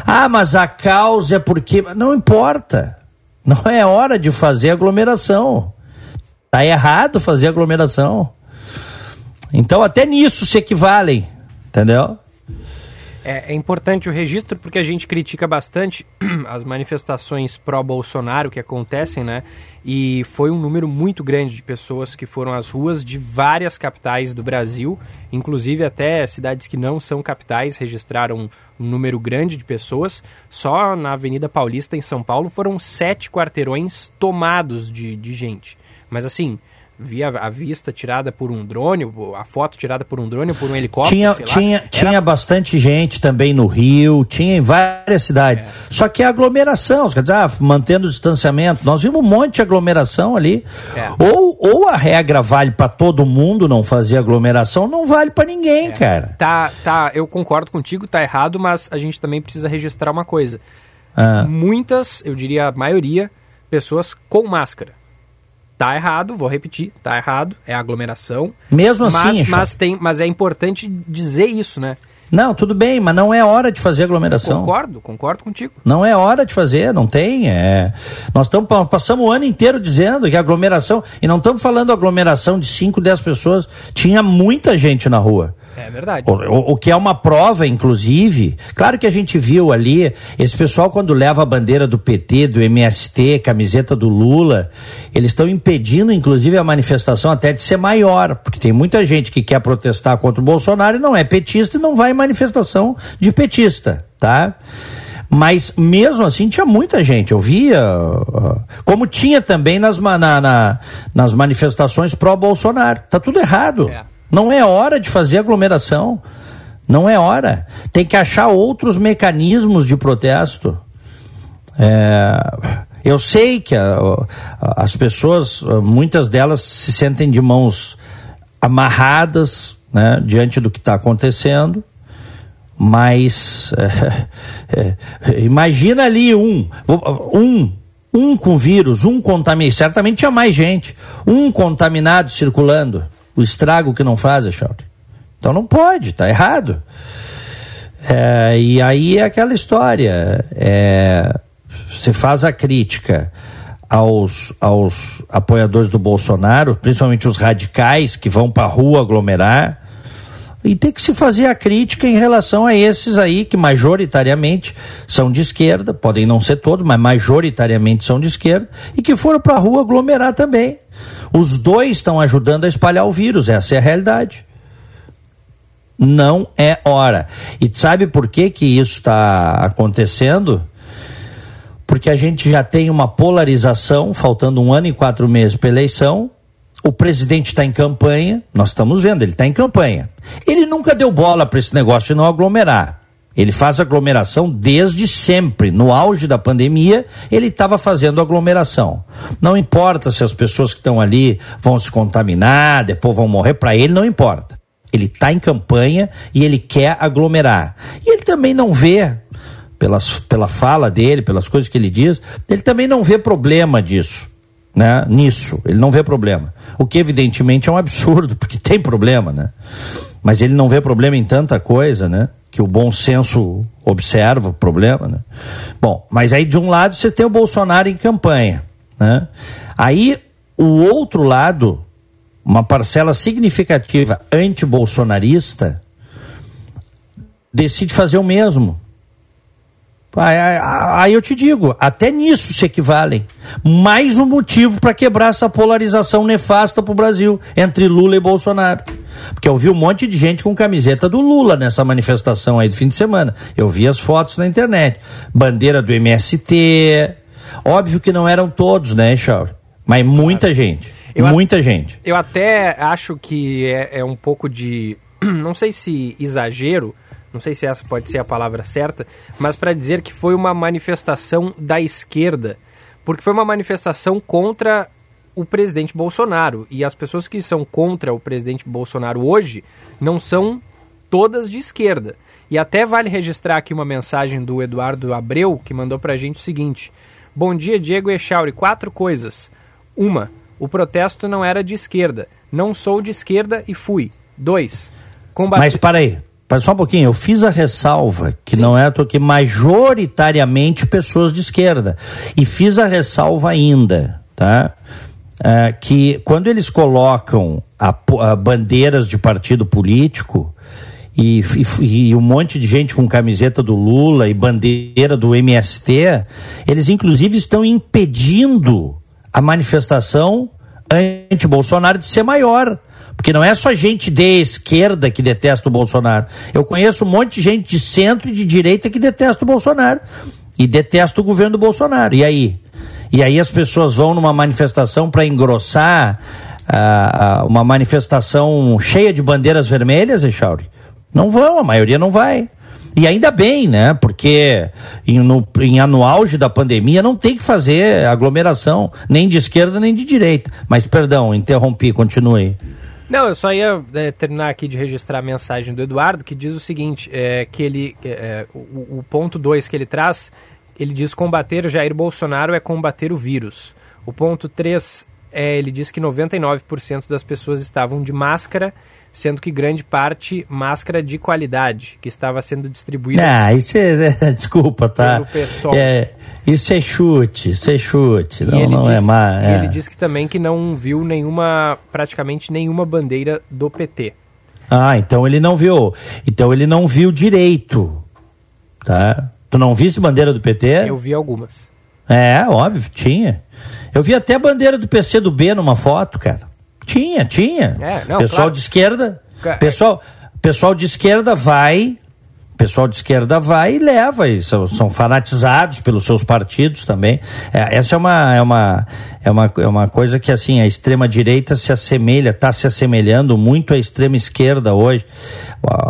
Ah, mas a causa é porque. Não importa. Não é hora de fazer aglomeração. Está errado fazer aglomeração. Então, até nisso se equivalem. Entendeu? É, é, importante o registro porque a gente critica bastante as manifestações pró-Bolsonaro que acontecem, né? E foi um número muito grande de pessoas que foram às ruas de várias capitais do Brasil, inclusive até cidades que não são capitais registraram um número grande de pessoas. Só na Avenida Paulista, em São Paulo, foram sete quarteirões tomados de, de gente. Mas assim, via a vista tirada por um drone, a foto tirada por um drone ou por um helicóptero. Tinha, tinha, tinha bastante gente também no Rio, tinha em várias cidades. É. Só que a aglomeração, quer dizer, ah, mantendo o distanciamento, nós vimos um monte de aglomeração ali. É. Ou, ou a regra vale para todo mundo não fazer aglomeração, não vale para ninguém, é. cara. Tá, tá, eu concordo contigo, tá errado, mas a gente também precisa registrar uma coisa. Ah. Muitas, eu diria a maioria, pessoas com máscara. Tá errado, vou repetir, tá errado, é aglomeração. Mesmo assim, mas, tem, mas é importante dizer isso, né? Não, tudo bem, mas não é hora de fazer aglomeração. Concordo, concordo contigo. Não é hora de fazer, não tem. É... Nós estamos passamos o ano inteiro dizendo que aglomeração, e não estamos falando aglomeração de 5, 10 pessoas, tinha muita gente na rua. É verdade. O, o, que é uma prova, inclusive. Claro que a gente viu ali, esse pessoal, quando leva a bandeira do PT, do MST, camiseta do Lula, eles estão impedindo, inclusive, a manifestação até de ser maior, porque tem muita gente que quer protestar contra o Bolsonaro e não é petista e não vai em manifestação de petista, tá? Mas mesmo assim tinha muita gente, eu via, como tinha também nas, na, na, nas manifestações pró-Bolsonaro. Tá tudo errado. É. Não é hora de fazer aglomeração. Não é hora. Tem que achar outros mecanismos de protesto. É, eu sei que a, a, as pessoas, muitas delas se sentem de mãos amarradas né, diante do que está acontecendo, mas é, é, imagina ali um, um, um com vírus, um contaminado, certamente tinha mais gente, um contaminado circulando o estrago que não faz, Echauri. Então não pode, tá errado. É, e aí é aquela história. É, você faz a crítica aos, aos apoiadores do Bolsonaro, principalmente os radicais que vão para a rua aglomerar, e tem que se fazer a crítica em relação a esses aí que majoritariamente são de esquerda, podem não ser todos, mas majoritariamente são de esquerda, e que foram para a rua aglomerar também. Os dois estão ajudando a espalhar o vírus, essa é a realidade. Não é hora. E sabe por que, que isso está acontecendo? Porque a gente já tem uma polarização, faltando um ano e quatro meses para eleição. O presidente está em campanha, nós estamos vendo, ele está em campanha. Ele nunca deu bola para esse negócio de não aglomerar. Ele faz aglomeração desde sempre. No auge da pandemia, ele estava fazendo aglomeração. Não importa se as pessoas que estão ali vão se contaminar, depois vão morrer, para ele não importa. Ele está em campanha e ele quer aglomerar. E ele também não vê, pelas, pela fala dele, pelas coisas que ele diz, ele também não vê problema disso. Né, nisso, ele não vê problema. O que evidentemente é um absurdo, porque tem problema, né? Mas ele não vê problema em tanta coisa, né? Que o bom senso observa o problema, né? Bom, mas aí de um lado você tem o Bolsonaro em campanha, né? Aí o outro lado, uma parcela significativa anti-bolsonarista, decide fazer o mesmo. Aí eu te digo, até nisso se equivalem. Mais um motivo para quebrar essa polarização nefasta para o Brasil entre Lula e Bolsonaro. Porque eu vi um monte de gente com camiseta do Lula nessa manifestação aí do fim de semana. Eu vi as fotos na internet. Bandeira do MST. Óbvio que não eram todos, né, Charles? Mas muita gente. Eu muita a... gente. Eu até acho que é, é um pouco de. Não sei se exagero não sei se essa pode ser a palavra certa, mas para dizer que foi uma manifestação da esquerda, porque foi uma manifestação contra o presidente Bolsonaro. E as pessoas que são contra o presidente Bolsonaro hoje não são todas de esquerda. E até vale registrar aqui uma mensagem do Eduardo Abreu, que mandou para a gente o seguinte: Bom dia, Diego Echauri. Quatro coisas. Uma, o protesto não era de esquerda. Não sou de esquerda e fui. Dois, combater... Mas para aí, só um pouquinho, eu fiz a ressalva que Sim. não é que majoritariamente pessoas de esquerda. E fiz a ressalva ainda, tá? É, que quando eles colocam a, a bandeiras de partido político e, e, e, um monte de gente com camiseta do Lula e bandeira do MST, eles inclusive estão impedindo a manifestação anti-Bolsonaro de ser maior. Porque não é só gente de esquerda que detesta o Bolsonaro. Eu conheço um monte de gente de centro e de direita que detesta o Bolsonaro. E detesta o governo do Bolsonaro. E aí? E aí as pessoas vão numa manifestação para engrossar uh, uma manifestação cheia de bandeiras vermelhas, Echauri? Não vão, a maioria não vai. E ainda bem, né? Porque em, no, em ano auge da pandemia não tem que fazer aglomeração, nem de esquerda nem de direita. Mas, perdão, interrompi, continue. Não, eu só ia é, terminar aqui de registrar a mensagem do Eduardo, que diz o seguinte, é, que ele, é, é o, o, ponto 2 que ele traz, ele diz combater Jair Bolsonaro é combater o vírus. O ponto 3, é, ele diz que 99% das pessoas estavam de máscara, sendo que grande parte máscara de qualidade, que estava sendo distribuída... Ah, isso é... Desculpa, tá? É, isso é chute, isso é chute. não, não é diz, é má. É. Ele disse que também que não viu nenhuma, praticamente nenhuma bandeira do PT. Ah, então ele não viu. Então ele não viu direito. Tá? Tu não viste bandeira do PT? Eu vi algumas. É, óbvio, tinha. Eu vi até a bandeira do PC do B numa foto, cara. Tinha, tinha. É, não, pessoal claro. de esquerda. Pessoal, pessoal de esquerda vai pessoal de esquerda vai e leva, e são, são fanatizados pelos seus partidos também. É, essa é uma, é, uma, é, uma, é uma coisa que assim, a extrema-direita se assemelha, está se assemelhando muito à extrema-esquerda hoje.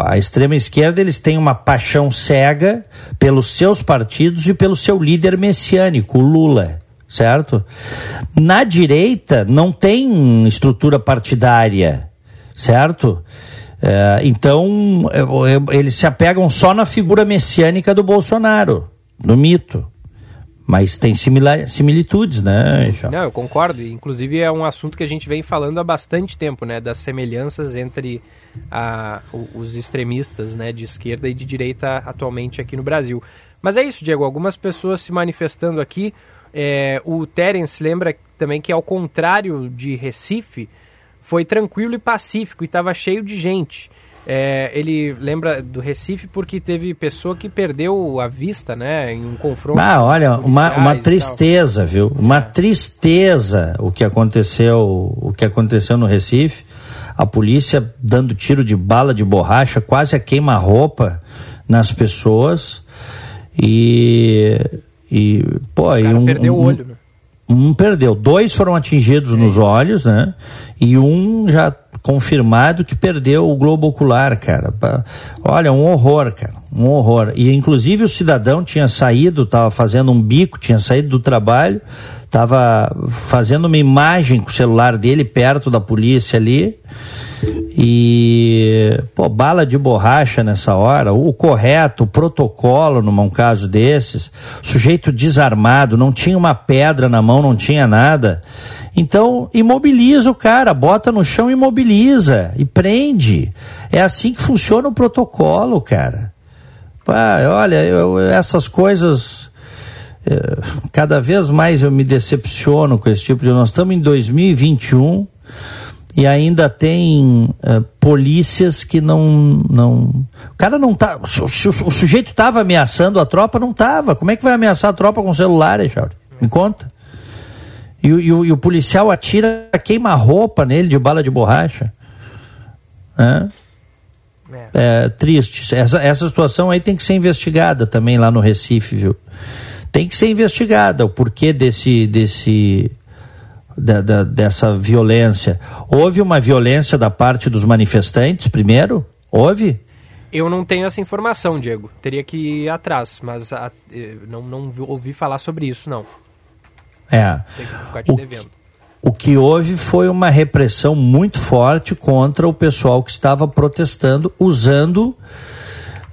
A extrema-esquerda, eles têm uma paixão cega pelos seus partidos e pelo seu líder messiânico, Lula certo? Na direita não tem estrutura partidária, certo? É, então, é, é, eles se apegam só na figura messiânica do Bolsonaro, no mito. Mas tem similitudes, né, Não, eu concordo. Inclusive é um assunto que a gente vem falando há bastante tempo, né? Das semelhanças entre a, os extremistas né, de esquerda e de direita atualmente aqui no Brasil. Mas é isso, Diego. Algumas pessoas se manifestando aqui. É, o Terence lembra também que, ao contrário de Recife, foi tranquilo e pacífico e estava cheio de gente. É, ele lembra do Recife porque teve pessoa que perdeu a vista, né, em um confronto. Ah, olha, uma, uma tristeza, viu? Uma é. tristeza o que aconteceu, o que aconteceu no Recife. A polícia dando tiro de bala de borracha, quase a queima-roupa nas pessoas. E e pô, o cara um, perdeu um, o olho, né? Um perdeu, dois foram atingidos é nos olhos, né? E um já confirmado que perdeu o globo ocular, cara. Olha, um horror, cara, um horror. E inclusive o cidadão tinha saído, estava fazendo um bico, tinha saído do trabalho, estava fazendo uma imagem com o celular dele perto da polícia ali. E, pô, bala de borracha nessa hora, o correto, o protocolo num caso desses, sujeito desarmado, não tinha uma pedra na mão, não tinha nada. Então, imobiliza o cara, bota no chão, imobiliza e prende. É assim que funciona o protocolo, cara. Pá, olha, eu, essas coisas. É, cada vez mais eu me decepciono com esse tipo de. Nós estamos em 2021 e ainda tem uh, polícias que não, não. O cara não tá. Se o, o, sujeito estava ameaçando a tropa, não estava. Como é que vai ameaçar a tropa com celular, Echauri? Me conta. E, e, e, o policial atira, queima roupa nele de bala de borracha. É, é triste. Essa, essa situação aí tem que ser investigada também lá no Recife, viu? Tem que ser investigada o porquê desse, desse da, da, dessa violência. Houve uma violência da parte dos manifestantes, primeiro? Houve? Eu não tenho essa informação, Diego. Teria que ir atrás, mas a, eh, não, não ouvi falar sobre isso, não. É. Tem que ficar te o, devendo. O que houve foi uma repressão muito forte contra o pessoal que estava protestando, usando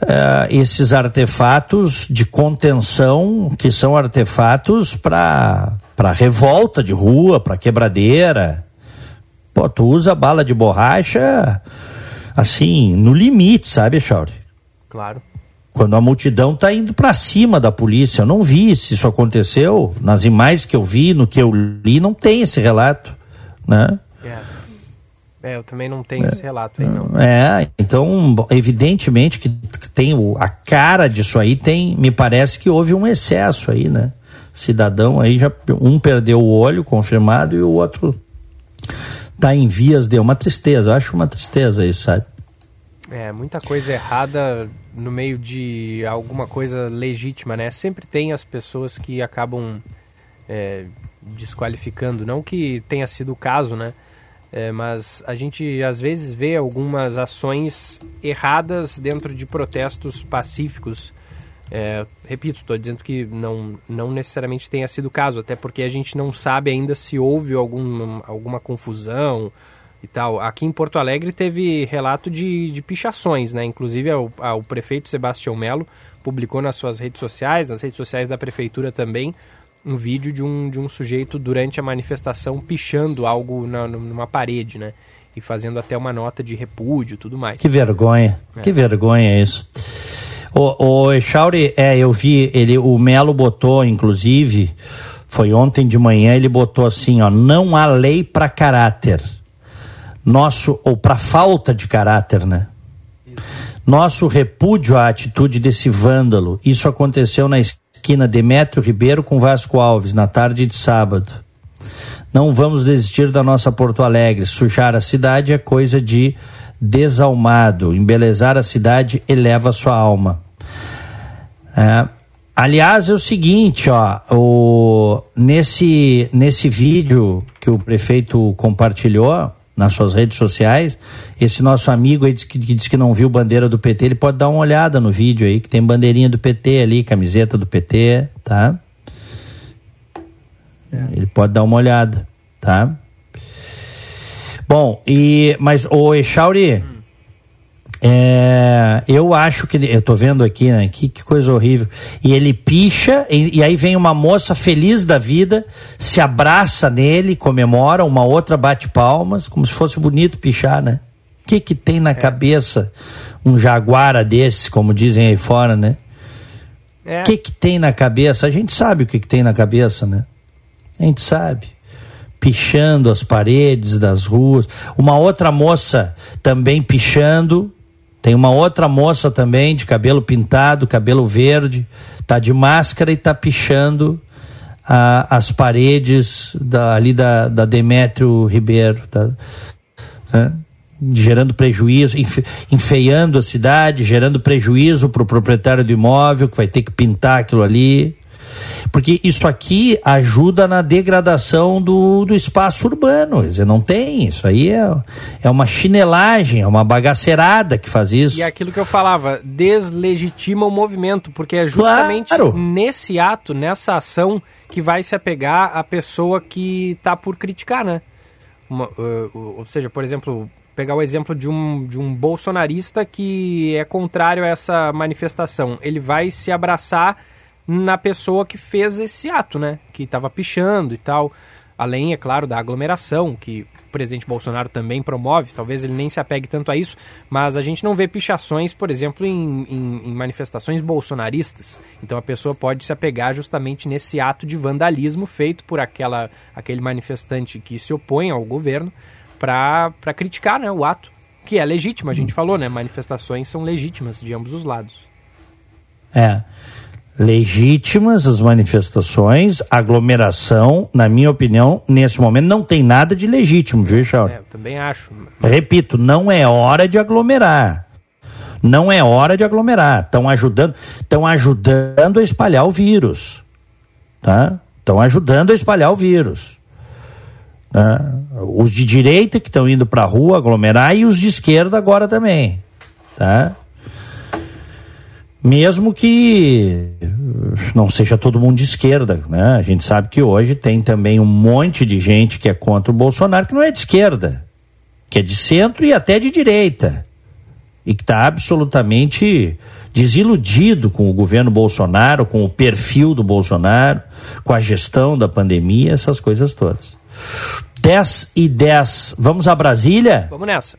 uh, esses artefatos de contenção, que são artefatos para para revolta de rua, para quebradeira. Pô, tu usa bala de borracha assim, no limite, sabe, Chauri? Claro. Quando a multidão tá indo para cima da polícia. Eu não vi se isso aconteceu. Nas imagens que eu vi, no que eu li, não tem esse relato, né? É. É, eu também não tenho é, esse relato aí, não. É, então, evidentemente que tem o, a cara disso aí, tem, me parece que houve um excesso aí, né? Cidadão aí já um perdeu o olho confirmado e o outro tá em vias de uma tristeza. Eu acho uma tristeza isso, sabe? É, muita coisa errada no meio de alguma coisa legítima, né? Sempre tem as pessoas que acabam é, desqualificando. Não que tenha sido o caso, né? É, mas a gente às vezes vê algumas ações erradas dentro de protestos pacíficos é, repito, estou dizendo que não, não necessariamente tenha sido o caso, até porque a gente não sabe ainda se houve algum, alguma confusão e tal. Aqui em Porto Alegre teve relato de, de pichações, né? Inclusive o, o prefeito Sebastião Melo publicou nas suas redes sociais, nas redes sociais da prefeitura também, um vídeo de um, de um sujeito durante a manifestação pichando algo na, numa parede, né? E fazendo até uma nota de repúdio e tudo mais. Que vergonha, é. que vergonha isso. O, o Echauri, é, eu vi, ele, o Melo botou, inclusive, foi ontem de manhã, ele botou assim, ó, não há lei para caráter. Nosso, ou para falta de caráter, né? Nosso repúdio à atitude desse vândalo. Isso aconteceu na esquina Demétrio Ribeiro com Vasco Alves, na tarde de sábado. Não vamos desistir da nossa Porto Alegre. Sujar a cidade é coisa de desalmado. Embelezar a cidade eleva sua alma. É, aliás, é o seguinte, ó, o, nesse, nesse vídeo que o prefeito compartilhou nas suas redes sociais, esse nosso amigo aí que, que diz que não viu bandeira do PT, ele pode dar uma olhada no vídeo aí, que tem bandeirinha do PT ali, camiseta do PT, tá? É. Ele pode dar uma olhada, tá? Bom, e mas o Echauri, é, eu acho que eu tô vendo aqui, né? Que, que coisa horrível. E ele picha e, e, aí vem uma moça feliz da vida, se abraça nele, comemora, uma outra bate palmas, como se fosse bonito pichar, né? O que que tem na é. cabeça um jaguara desses, como dizem aí fora, né? O é. que que tem na cabeça? A gente sabe o que que tem na cabeça, né? A gente sabe pichando as paredes das ruas. Uma outra moça também pichando. Tem uma outra moça também de cabelo pintado, cabelo verde, tá de máscara e tá pichando as paredes da, ali da, da Demétrio Ribeiro, tá, né? gerando prejuízo, enfeiando a cidade, gerando prejuízo para o proprietário do imóvel que vai ter que pintar aquilo ali. Porque isso aqui ajuda na degradação do, do espaço urbano. Quer dizer, não tem. Isso aí é, é uma chinelagem, é uma bagaceirada que faz isso. E é aquilo que eu falava, deslegitima o movimento, porque é justamente claro. nesse ato, nessa ação, que vai se apegar a pessoa que está por criticar, né? Uma, uh, ou seja, por exemplo, pegar o exemplo de um, de um bolsonarista que é contrário a essa manifestação. Ele vai se abraçar na pessoa que fez esse ato, né? Que estava pichando e tal. Além, é claro, da aglomeração, que o presidente Bolsonaro também promove, talvez ele nem se apegue tanto a isso, mas a gente não vê pichações, por exemplo, em, em, em manifestações bolsonaristas. Então a pessoa pode se apegar justamente nesse ato de vandalismo feito por aquela, aquele manifestante que se opõe ao governo para criticar né, o ato, que é legítimo, a gente falou, né? Manifestações são legítimas de ambos os lados. É. Legítimas as manifestações, aglomeração, na minha opinião, nesse momento não tem nada de legítimo, viu, Charles? É, eu também acho. Repito, não é hora de aglomerar. Não é hora de aglomerar. Estão ajudando, estão ajudando a espalhar o vírus. Tá? Estão ajudando a espalhar o vírus. Tá? Os de direita que estão indo para a rua aglomerar e os de esquerda agora também. Tá? Mesmo que não seja todo mundo de esquerda, né? A gente sabe que hoje tem também um monte de gente que é contra o Bolsonaro que não é de esquerda, que é de centro e até de direita e que está absolutamente desiludido com o governo Bolsonaro, com o perfil do Bolsonaro, com a gestão da pandemia, essas coisas todas. 10 e 10. Vamos a Brasília? Vamos nessa.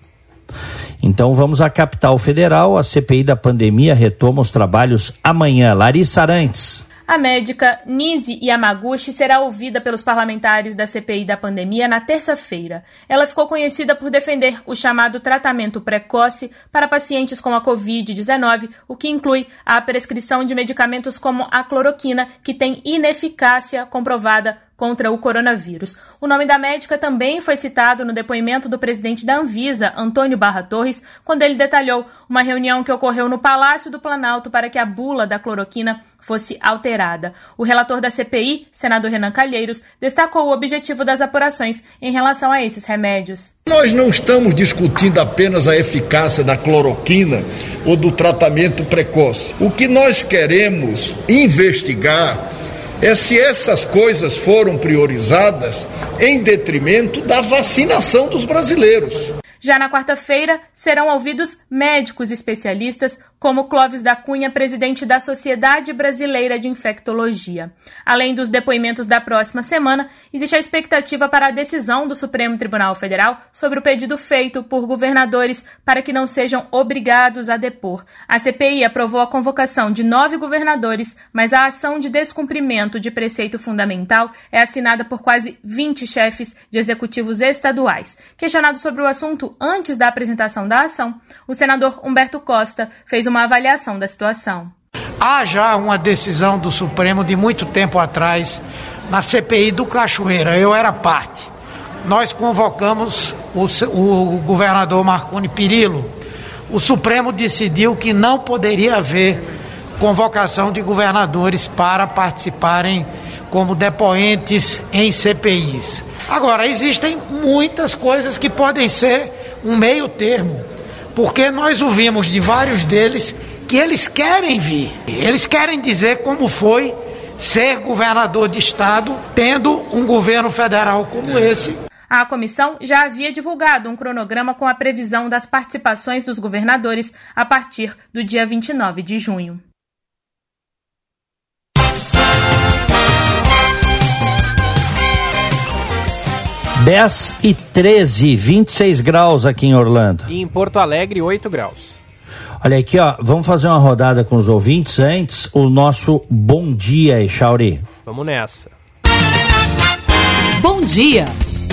Então vamos à capital federal. A CPI da pandemia retoma os trabalhos amanhã. Larissa Arantes. A médica Nise Yamaguchi será ouvida pelos parlamentares da CPI da pandemia na terça-feira. Ela ficou conhecida por defender o chamado tratamento precoce para pacientes com a Covid-19, o que inclui a prescrição de medicamentos como a cloroquina, que tem ineficácia comprovada contra o coronavírus. O nome da médica também foi citado no depoimento do presidente da Anvisa, Antônio Barra Torres, quando ele detalhou uma reunião que ocorreu no Palácio do Planalto para que a bula da cloroquina fosse alterada. O relator da CPI, senador Renan Calheiros, destacou o objetivo das apurações em relação a esses remédios. Nós não estamos discutindo apenas a eficácia da cloroquina ou do tratamento precoce. O que nós queremos investigar é se essas coisas foram priorizadas em detrimento da vacinação dos brasileiros. Já na quarta-feira, serão ouvidos médicos especialistas, como Clóvis da Cunha, presidente da Sociedade Brasileira de Infectologia. Além dos depoimentos da próxima semana, existe a expectativa para a decisão do Supremo Tribunal Federal sobre o pedido feito por governadores para que não sejam obrigados a depor. A CPI aprovou a convocação de nove governadores, mas a ação de descumprimento de preceito fundamental é assinada por quase 20 chefes de executivos estaduais. Questionado sobre o assunto, antes da apresentação da ação, o senador Humberto Costa fez uma avaliação da situação. Há já uma decisão do Supremo de muito tempo atrás, na CPI do Cachoeira, eu era parte. Nós convocamos o, o governador Marconi Perillo. O Supremo decidiu que não poderia haver convocação de governadores para participarem como depoentes em CPIs. Agora, existem muitas coisas que podem ser um meio termo, porque nós ouvimos de vários deles que eles querem vir, eles querem dizer como foi ser governador de estado tendo um governo federal como esse. A comissão já havia divulgado um cronograma com a previsão das participações dos governadores a partir do dia 29 de junho. 10 e 13, 26 graus aqui em Orlando. E em Porto Alegre, 8 graus. Olha aqui, ó, vamos fazer uma rodada com os ouvintes antes, o nosso bom dia, Echauri. Vamos nessa. Bom dia,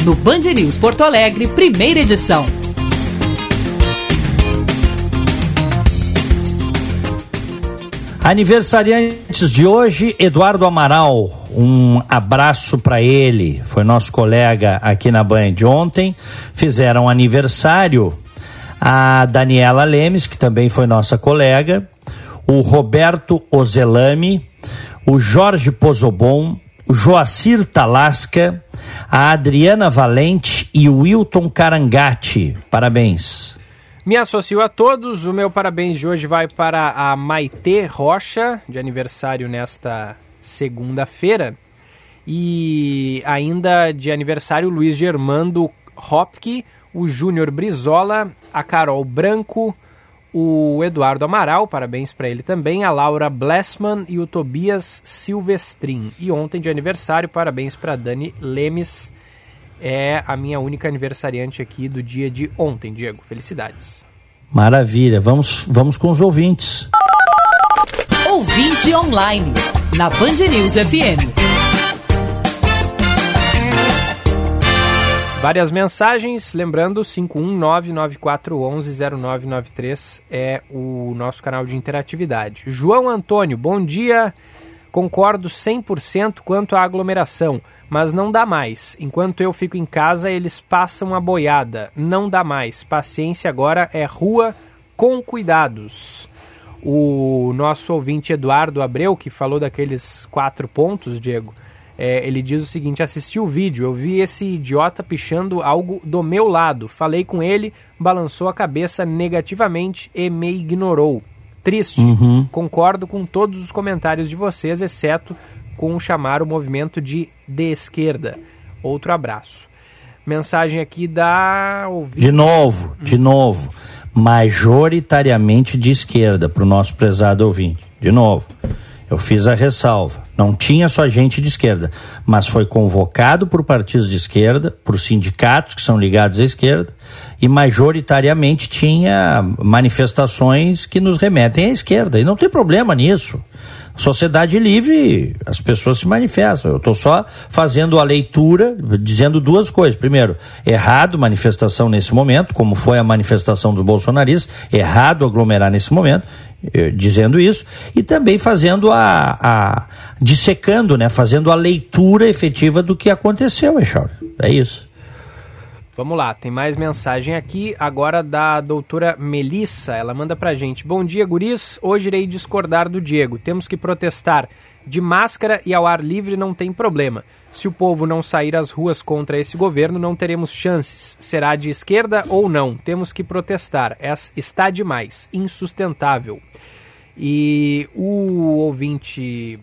no Band News Porto Alegre, primeira edição. Aniversariantes de hoje, Eduardo Amaral. Um abraço para ele. Foi nosso colega aqui na Band ontem. Fizeram aniversário a Daniela Lemes, que também foi nossa colega, o Roberto Ozelami, o Jorge Pozobon, o Joacir Talasca, a Adriana Valente e o Wilton Carangati. Parabéns. Me associo a todos. O meu parabéns de hoje vai para a Maitê Rocha, de aniversário nesta segunda-feira. E ainda de aniversário Luiz Germando Hopke, o Júnior Brizola, a Carol Branco, o Eduardo Amaral, parabéns para ele também, a Laura Blessman e o Tobias Silvestrin. E ontem de aniversário, parabéns para Dani Lemes é a minha única aniversariante aqui do dia de ontem, Diego. Felicidades. Maravilha. Vamos, vamos com os ouvintes. Ouvinte online, na Band News FM. Várias mensagens, lembrando, 51994110993 é o nosso canal de interatividade. João Antônio, bom dia. Concordo 100% quanto à aglomeração, mas não dá mais. Enquanto eu fico em casa, eles passam a boiada. Não dá mais. Paciência agora é rua com cuidados. O nosso ouvinte Eduardo Abreu, que falou daqueles quatro pontos, Diego, é, ele diz o seguinte: assisti o vídeo, eu vi esse idiota pichando algo do meu lado. Falei com ele, balançou a cabeça negativamente e me ignorou. Triste. Uhum. Concordo com todos os comentários de vocês, exceto com chamar o movimento de de esquerda. Outro abraço. Mensagem aqui da. De novo, de novo. Majoritariamente de esquerda, para o nosso prezado ouvinte. De novo. Eu fiz a ressalva. Não tinha só gente de esquerda, mas foi convocado por partidos de esquerda, por sindicatos que são ligados à esquerda, e majoritariamente tinha manifestações que nos remetem à esquerda. E não tem problema nisso. Sociedade livre, as pessoas se manifestam. Eu estou só fazendo a leitura, dizendo duas coisas. Primeiro, errado manifestação nesse momento, como foi a manifestação dos bolsonaristas, errado aglomerar nesse momento, eh, dizendo isso, e também fazendo a, a dissecando, né, fazendo a leitura efetiva do que aconteceu, Echauri. É isso. Vamos lá, tem mais mensagem aqui, agora da doutora Melissa. Ela manda pra gente: Bom dia, guris. Hoje irei discordar do Diego. Temos que protestar. De máscara e ao ar livre não tem problema. Se o povo não sair às ruas contra esse governo, não teremos chances. Será de esquerda ou não? Temos que protestar. Está demais. Insustentável. E o ouvinte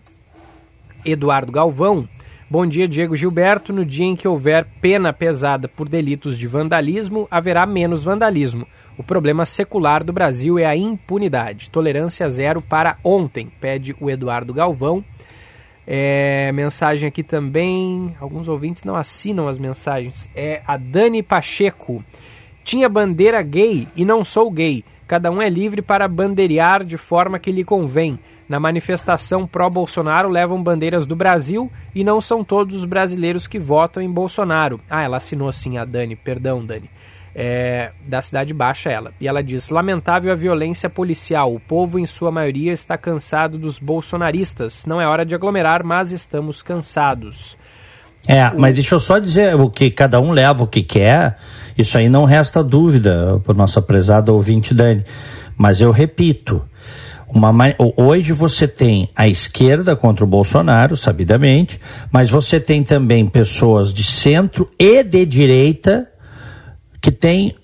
Eduardo Galvão Bom dia, Diego Gilberto. No dia em que houver pena pesada por delitos de vandalismo, haverá menos vandalismo. O problema secular do Brasil é a impunidade. Tolerância zero para ontem, pede o Eduardo Galvão. É, mensagem aqui também. Alguns ouvintes não assinam as mensagens. É a Dani Pacheco. Tinha bandeira gay e não sou gay. Cada um é livre para bandeirar de forma que lhe convém. Na manifestação pró-Bolsonaro levam bandeiras do Brasil e não são todos os brasileiros que votam em Bolsonaro. Ah, ela assinou assim a Dani, perdão, Dani. É, da Cidade Baixa, ela. E ela diz: Lamentável a violência policial. O povo, em sua maioria, está cansado dos bolsonaristas. Não é hora de aglomerar, mas estamos cansados. É, o... mas deixa eu só dizer o que cada um leva o que quer. Isso aí não resta dúvida para nossa prezada ouvinte Dani. Mas eu repito, uma, hoje você tem a esquerda contra o Bolsonaro, sabidamente, mas você tem também pessoas de centro e de direita que têm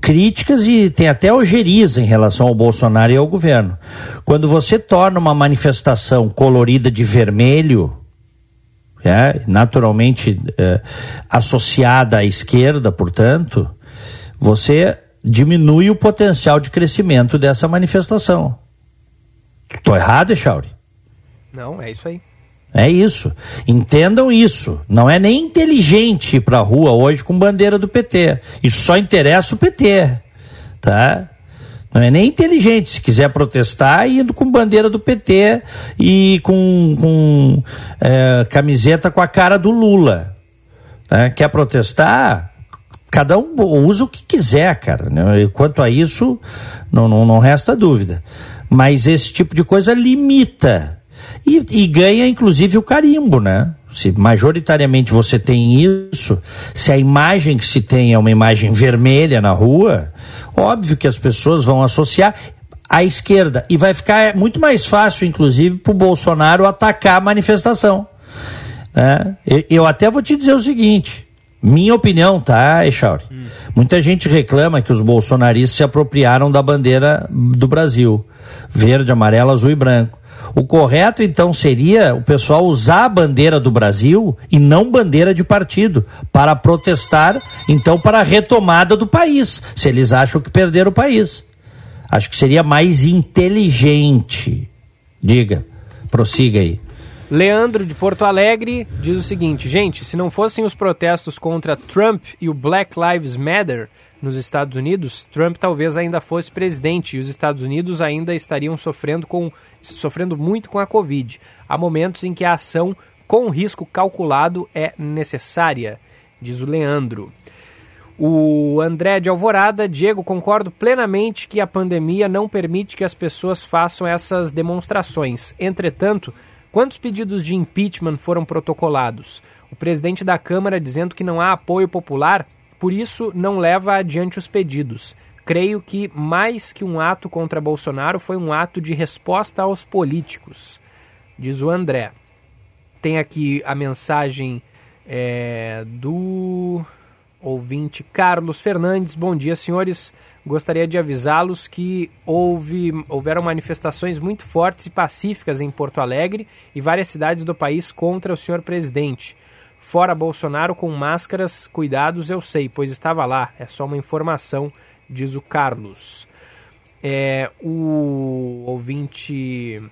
críticas e tem até ojeriza em relação ao Bolsonaro e ao governo. Quando você torna uma manifestação colorida de vermelho, é, naturalmente é, associada à esquerda, portanto, você diminui o potencial de crescimento dessa manifestação. Tô errado, Echauri? Não, é isso aí. É isso. Entendam isso. Não é nem inteligente ir pra rua hoje com bandeira do PT. Isso só interessa o PT. Tá? Não é nem inteligente. Se quiser protestar, indo com bandeira do PT e com, com é, camiseta com a cara do Lula. Tá? Quer protestar? Cada um usa o que quiser, cara. Né? Quanto a isso, não, não, não resta dúvida. Mas esse tipo de coisa limita. E, e, ganha, inclusive, o carimbo, né? Se majoritariamente você tem isso, se a imagem que se tem é uma imagem vermelha na rua, óbvio que as pessoas vão associar à esquerda. E vai ficar muito mais fácil, inclusive, para o Bolsonaro atacar a manifestação. Né? Eu até vou te dizer o seguinte: minha opinião, tá, Echauri? Hum. Muita gente reclama que os bolsonaristas se apropriaram da bandeira do Brasil. Verde, amarelo, azul e branco. O correto, então, seria o pessoal usar a bandeira do Brasil e não bandeira de partido, para protestar, então, para a retomada do país, se eles acham que perderam o país. Acho que seria mais inteligente. Diga, prossiga aí. Leandro de Porto Alegre diz o seguinte: gente, se não fossem os protestos contra Trump e o Black Lives Matter nos Estados Unidos, Trump talvez ainda fosse presidente e os Estados Unidos ainda estariam sofrendo, com, sofrendo muito com a Covid. Há momentos em que a ação com risco calculado é necessária, diz o Leandro. O André de Alvorada, Diego, concordo plenamente que a pandemia não permite que as pessoas façam essas demonstrações. Entretanto, quantos pedidos de impeachment foram protocolados? O presidente da Câmara dizendo que não há apoio popular, por isso não leva adiante os pedidos. Creio que mais que um ato contra Bolsonaro foi um ato de resposta aos políticos, diz o André. Tem aqui a mensagem é, do ouvinte Carlos Fernandes. Bom dia, senhores. Gostaria de avisá-los que houve, houveram manifestações muito fortes e pacíficas em Porto Alegre e várias cidades do país contra o senhor presidente. Fora Bolsonaro com máscaras, cuidados eu sei, pois estava lá. É só uma informação, diz o Carlos. É, o ouvinte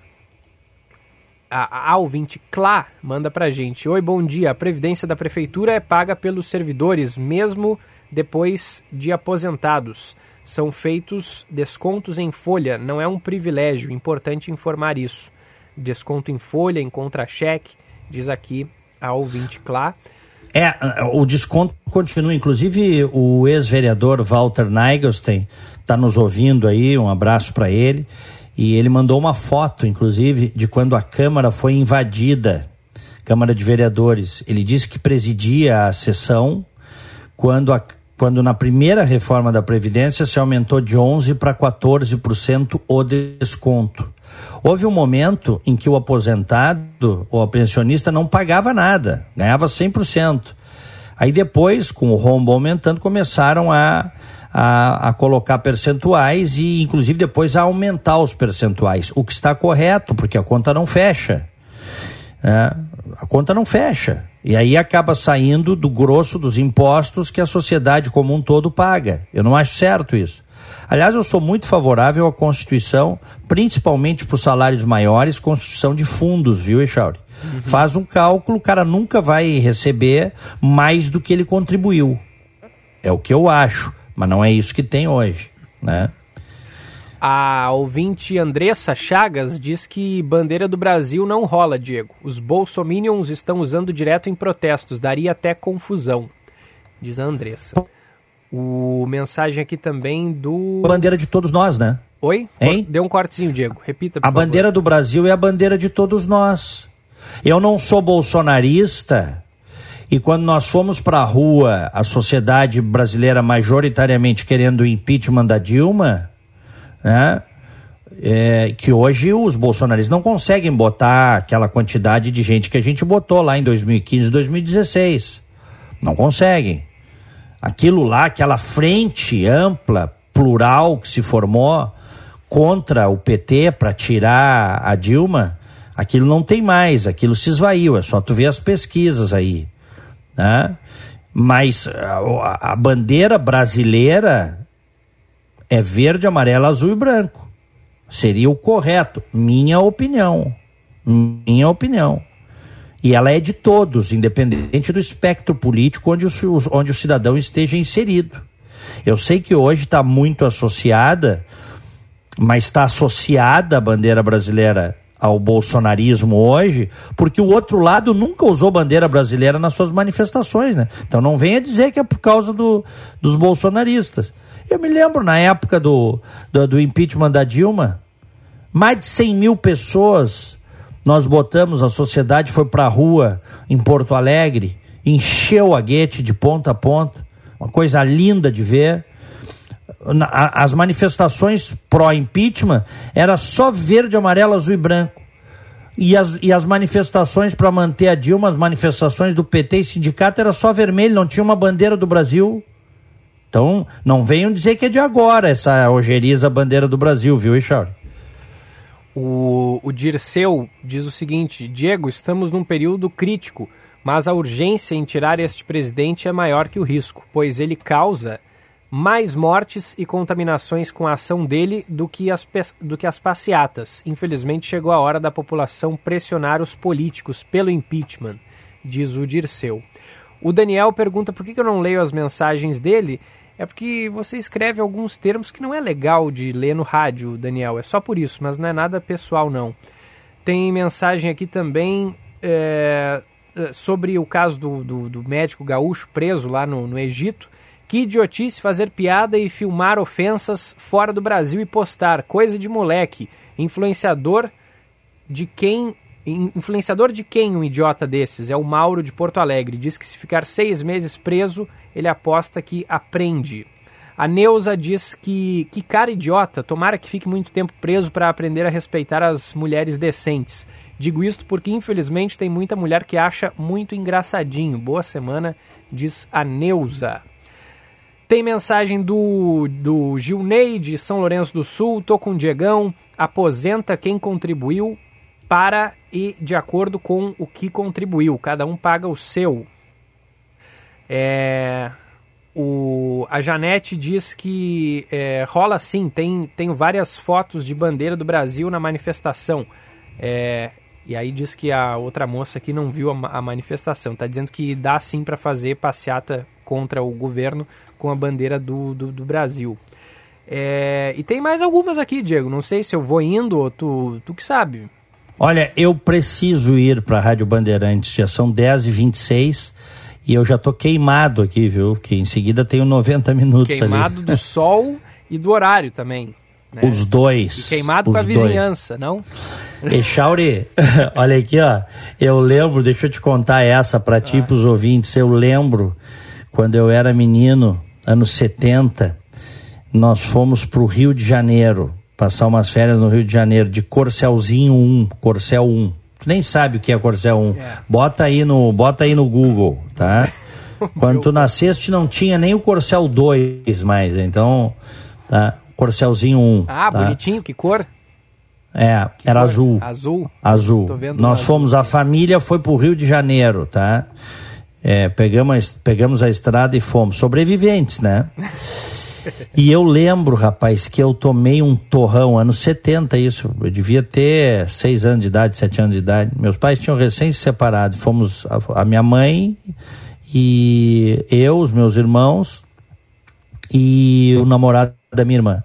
a, a ouvinte Clá manda pra gente. Oi, bom dia. A previdência da prefeitura é paga pelos servidores, mesmo depois de aposentados. São feitos descontos em folha, não é um privilégio. Importante informar isso. Desconto em folha, em contra-cheque, diz aqui a ouvinte Clá. É, o desconto continua. Inclusive, o ex-vereador Walter Neigelstein está nos ouvindo aí. Um abraço para ele. E ele mandou uma foto, inclusive, de quando a Câmara foi invadida Câmara de Vereadores. Ele disse que presidia a sessão quando, a, quando na primeira reforma da Previdência se aumentou de 11% para 14% o desconto. Houve um momento em que o aposentado ou a pensionista não pagava nada, ganhava 100%. Aí depois, com o rombo aumentando, começaram a a, a colocar percentuais e, inclusive, depois a aumentar os percentuais. O que está correto, porque a conta não fecha. Né? A conta não fecha. E aí acaba saindo do grosso dos impostos que a sociedade como um todo paga. Eu não acho certo isso. Aliás, eu sou muito favorável à Constituição, principalmente para os salários maiores, Constituição de fundos, viu, Echauri? Uhum. Faz um cálculo, o cara nunca vai receber mais do que ele contribuiu. É o que eu acho. Mas não é isso que tem hoje, né? A ouvinte Andressa Chagas diz que bandeira do Brasil não rola, Diego. Os bolsominions estão usando direto em protestos, daria até confusão, diz a Andressa. O mensagem aqui também do. A bandeira de todos nós, né? Oi? Hein? Deu um cortezinho, Diego. Repita, por A favor. bandeira do Brasil é a bandeira de todos nós. Eu não sou bolsonarista e quando nós fomos para a rua, a sociedade brasileira majoritariamente querendo o impeachment da Dilma, né? É, que hoje os bolsonaristas não conseguem botar aquela quantidade de gente que a gente botou lá em 2015, 2016. Não conseguem. Aquilo lá, aquela frente ampla, plural que se formou contra o PT para tirar a Dilma, aquilo não tem mais, aquilo se esvaiu. É só tu ver as pesquisas aí né? Mas a, a bandeira brasileira é verde, amarelo, azul e branco. Seria o correto, minha opinião. Minha opinião. E ela é de todos, independente do espectro político onde o, onde o cidadão esteja inserido. Eu sei que hoje está muito associada, mas está associada a bandeira brasileira ao bolsonarismo hoje, porque o outro lado nunca usou bandeira brasileira nas suas manifestações, né? Então não venha dizer que é por causa do, dos bolsonaristas. Eu me lembro na época do, do, do impeachment da Dilma, mais de 100 mil pessoas nós botamos, a sociedade foi para a rua em Porto Alegre, encheu a guete de ponta a ponta, uma coisa linda de ver as manifestações pró-impeachment era só verde, amarelo, azul e branco. E as, e as manifestações para manter a Dilma, as manifestações do PT e sindicato era só vermelho, não tinha uma bandeira do Brasil. Então, não venham dizer que é de agora essa ojeriza bandeira do Brasil, viu, Richard? O, o Dirceu diz o seguinte: Diego, estamos num período crítico, mas a urgência em tirar este presidente é maior que o risco, pois ele causa mais mortes e contaminações com a ação dele do que, as, do que as passeatas. Infelizmente, chegou a hora da população pressionar os políticos pelo impeachment, diz o Dirceu. O Daniel pergunta por que eu não leio as mensagens dele. É porque você escreve alguns termos que não é legal de ler no rádio, Daniel. É só por isso, mas não é nada pessoal, não. Tem mensagem aqui também é, uh, sobre o caso do, do, do, médico gaúcho preso lá no, no Egito. Que idiotice fazer piada e filmar ofensas fora do Brasil e postar. Coisa de moleque. Influenciador de quem. Influenciador de quem um idiota desses? É o Mauro de Porto Alegre. Diz que se ficar seis meses preso, ele aposta que aprende. A Neuza diz que que cara idiota, tomara que fique muito tempo preso para aprender a respeitar as mulheres decentes. Digo isto porque infelizmente tem muita mulher que acha muito engraçadinho. Boa semana, diz a Neuza. Tem mensagem do, do Gilney de São Lourenço do Sul, tô com o Diegão, aposenta quem contribuiu para e de acordo com o que contribuiu. Cada um paga o seu. É, o, a Janete diz que é, rola sim, tem, tem várias fotos de bandeira do Brasil na manifestação. É, e aí diz que a outra moça aqui não viu a, a manifestação. Está dizendo que dá sim para fazer passeata contra o governo com a bandeira do, do, do Brasil. É, e tem mais algumas aqui, Diego. Não sei se eu vou indo ou tu, tu que sabe. Olha, eu preciso ir para a Rádio Bandeirantes. Já são 10h26 e eu já tô queimado aqui, viu? Que em seguida tenho 90 minutos queimado ali. do sol e do horário também. Né? Os dois. E queimado com a vizinhança, não? E Chauri, olha aqui, ó. Eu lembro, deixa eu te contar essa para ti, ah. pros ouvintes. Eu lembro quando eu era menino, anos 70, nós fomos pro Rio de Janeiro, passar umas férias no Rio de Janeiro, de Corcelzinho 1, Corcel 1. Tu nem sabe o que é Corcel 1. É. Bota aí no, bota aí no Google, tá? Quando tu nasceste não tinha nem o Corcel 2 mais, então, tá? Corcelzinho 1. Ah, tá? bonitinho, que cor? É, que era cor? azul. Azul? Azul. Nós fomos, a família foi pro Rio de Janeiro, tá? É, pegamos, pegamos a estrada e fomos. Sobreviventes, né? E eu lembro, rapaz, que eu tomei um torrão, anos 70 isso, eu devia ter seis anos de idade, sete anos de idade. Meus pais tinham recém se separado, fomos a, a minha mãe e eu, os meus irmãos e o namorado da minha irmã.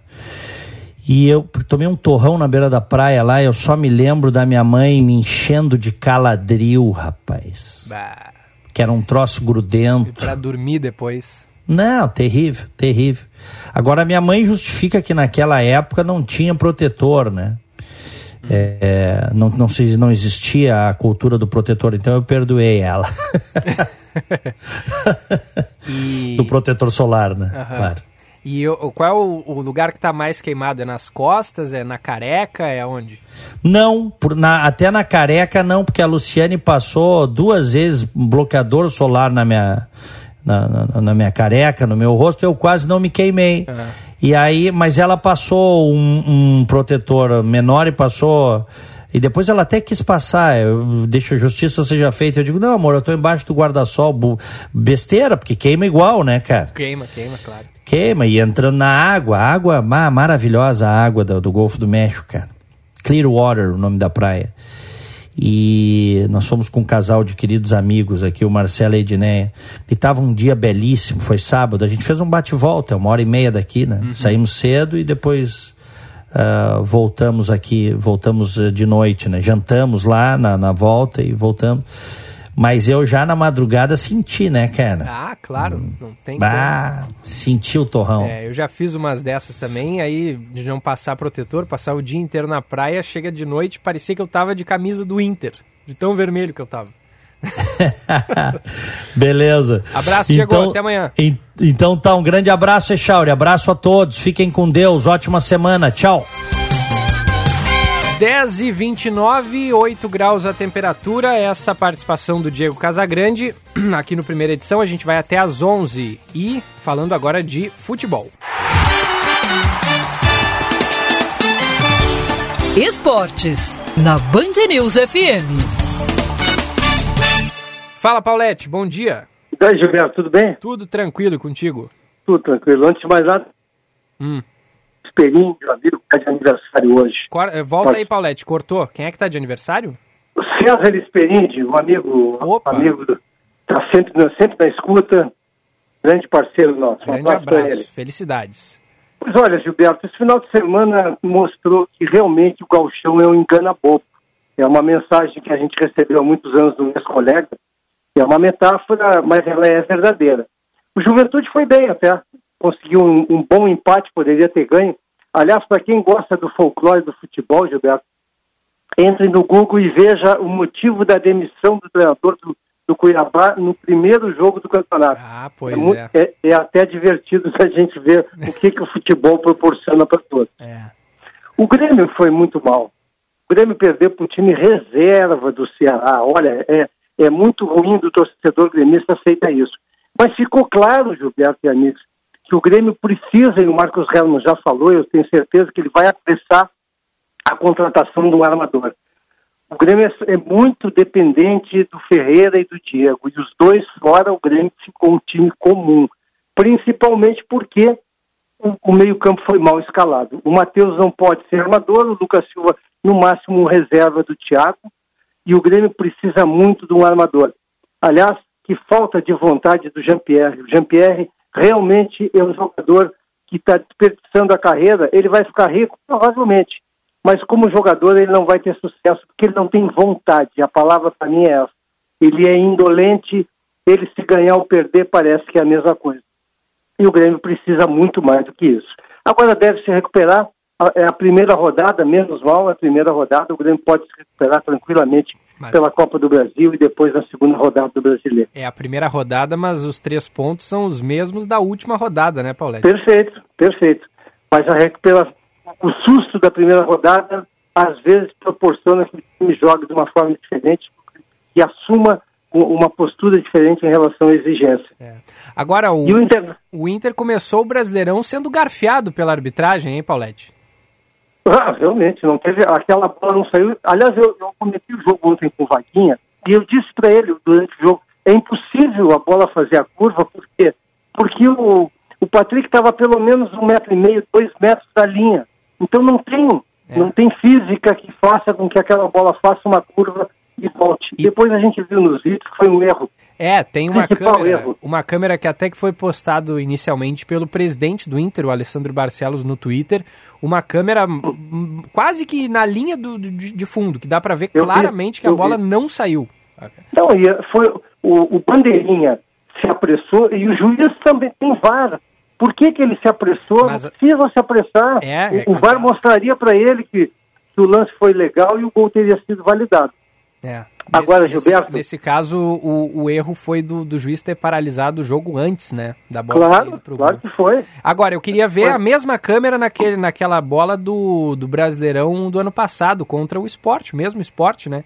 E eu tomei um torrão na beira da praia lá, eu só me lembro da minha mãe me enchendo de caladril, rapaz. Bah. Que era um troço grudento. E pra dormir depois. Não, terrível, terrível. Agora, minha mãe justifica que naquela época não tinha protetor, né? É, é, não, não, se, não existia a cultura do protetor, então eu perdoei ela. e... Do protetor solar, né? Uhum. Claro. E qual é o, o lugar que está mais queimado? É nas costas? É na careca? É onde? Não, por, na, até na careca não, porque a Luciane passou duas vezes bloqueador solar na minha, na, na, na, minha careca, no meu rosto, eu quase não me queimei. Uhum. E aí, mas ela passou um, um, protetor menor e passou. E depois ela até quis passar, eu, deixa a justiça seja feita. Eu digo, não, amor, eu tô embaixo do guarda-sol. Besteira, porque queima igual, né, cara? Queima, queima, claro. Queima, e entrando na água, água maravilhosa, a água do, do Golfo do México, cara. Clearwater, o nome da praia. E nós fomos com um casal de queridos amigos aqui, o Marcelo e a Edneia. E tava um dia belíssimo, foi sábado. A gente fez um bate-volta, uma hora e meia daqui, né? Uhum. Saímos cedo e depois uh, voltamos aqui, voltamos uh, de noite, né? Jantamos lá na, na volta e voltamos. Mas eu já na madrugada senti, né, cara? Ah, claro, hum. não tem Ah, como. senti o torrão. É, eu já fiz umas dessas também, aí de não passar protetor, passar o dia inteiro na praia, chega de noite, parecia que eu tava de camisa do Inter, de tão vermelho que eu tava. Beleza. Abraço, então, chegou, até amanhã. então tá, um grande abraço, Echauri. Abraço a todos, fiquem com Deus, ótima semana, tchau. 10 e 29, 8 graus a temperatura. Esta participação do Diego Casagrande aqui no primeira edição. A gente vai até às 11 e falando agora de futebol. Esportes na Band News FM. Fala, Paulette, bom dia. E aí, Gilberto, tudo bem? Tudo tranquilo contigo? Tudo tranquilo. Antes de mais nada, hum. Esperinho, meu amigo, que está de aniversário hoje. Cor... Eh, volta Pode. aí, Paulette, cortou. Quem é que está de aniversário? O César Esperindi, um amigo, Opa. amigo, está sempre, sempre na escuta, grande parceiro nosso. Grande um abraço, abraço. ele. Felicidades. Pois olha, Gilberto, esse final de semana mostrou que realmente o galchão é um engana bobo. É uma mensagem que a gente recebeu há muitos anos do meu colega, É uma metáfora, mas ela é verdadeira. O Juventude foi bem até, conseguiu um, um bom empate, poderia ter ganho. Aliás, para quem gosta do folclore do futebol, Gilberto, entre no Google e veja o motivo da demissão do treinador do, do Cuiabá no primeiro jogo do campeonato. Ah, pois é. É, é, é até divertido a gente ver o que, que o futebol proporciona para todos. É. O Grêmio foi muito mal. O Grêmio perdeu para o time reserva do Ceará. Olha, é, é muito ruim do torcedor gremista aceitar isso. Mas ficou claro, Gilberto e amigos, que o Grêmio precisa, e o Marcos Helman já falou, eu tenho certeza que ele vai apressar a contratação do armador. O Grêmio é, é muito dependente do Ferreira e do Diego, e os dois fora, o Grêmio ficou um time comum, principalmente porque o, meio-campo foi mal escalado. O Matheus não pode ser armador, o Lucas Silva, no máximo, reserva do Thiago, e o Grêmio precisa muito de um armador. Aliás, que falta de vontade do Jean-Pierre. O Jean-Pierre realmente é um jogador que está desperdiçando a carreira, ele vai ficar rico, provavelmente. Mas como jogador ele não vai ter sucesso, porque ele não tem vontade. A palavra para mim é essa. Ele é indolente, ele se ganhar ou perder parece que é a mesma coisa. E o Grêmio precisa muito mais do que isso. Agora deve se recuperar. É a primeira rodada, menos mal, é a primeira rodada. O Grêmio pode se recuperar tranquilamente mas... pela Copa do Brasil e depois na segunda rodada do Brasileiro. É a primeira rodada, mas os três pontos são os mesmos da última rodada, né, Paulete? Perfeito, perfeito. Mas a recuperação, o susto da primeira rodada, às vezes proporciona que o time jogue de uma forma diferente e assuma uma postura diferente em relação à exigência. É. Agora, o, o Inter... o Inter começou o Brasileirão sendo garfiado pela arbitragem, hein, Paulette? Ah, realmente, não teve. Aquela bola não saiu. Aliás, eu, eu cometi o jogo ontem com o Vaguinha e eu disse para ele durante o jogo: é impossível a bola fazer a curva, por quê? Porque o, o Patrick estava pelo menos um metro e meio, dois metros da linha. Então não tem, é. não tem física que faça com que aquela bola faça uma curva e volte. E... Depois a gente viu nos vídeos que foi um erro. É, tem uma câmera, uma câmera que até que foi postado inicialmente pelo presidente do Inter, o Alessandro Barcelos, no Twitter, uma câmera quase que na linha do, de, de fundo, que dá para ver eu claramente vi, que a bola vi. não saiu. Não, e foi o, o Bandeirinha se apressou e o juiz também tem VAR. Por que, que ele se apressou? Mas, não precisa se apressar. É, o, é, o VAR mostraria para ele que, que o lance foi legal e o gol teria sido validado. É. Agora, nesse, Gilberto. Nesse, caso, o, o erro foi do, do, juiz ter paralisado o jogo antes, né? Da bola claro, claro que foi. Agora, eu queria ver foi. a mesma câmera naquele, naquela bola do, do Brasileirão do ano passado contra o esporte, o mesmo esporte, né?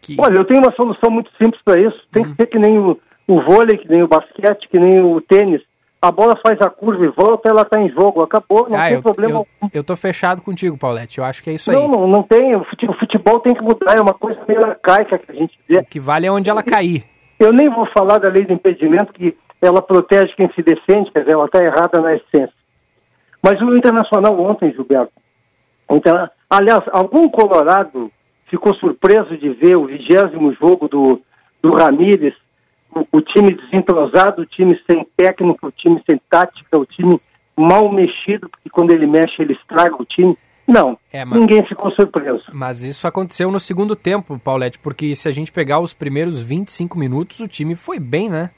Que... Olha, eu tenho uma solução muito simples para isso. Tem hum. que ser que nem o, o vôlei, que nem o basquete, que nem o tênis a bola faz a curva e volta, ela está em jogo, acabou, não ah, tem eu, problema eu, eu tô fechado contigo, Paulette, eu acho que é isso não, aí. Não, não tem, o futebol tem que mudar, é uma coisa meio arcaica que a gente vê. O que vale é onde ela cair. Eu nem vou falar da lei do impedimento, que ela protege quem se defende, quer dizer, ela está errada na essência. Mas o Internacional ontem, Gilberto, então, aliás, algum colorado ficou surpreso de ver o vigésimo jogo do, do Ramírez o, time desentrosado, o time sem técnico, o time sem tática, o time mal mexido, porque quando ele mexe ele estraga o time. Não, é, mas, ninguém ficou surpreso. Mas isso aconteceu no segundo tempo, Paulette, porque se a gente pegar os primeiros 25 minutos, o time foi bem, né?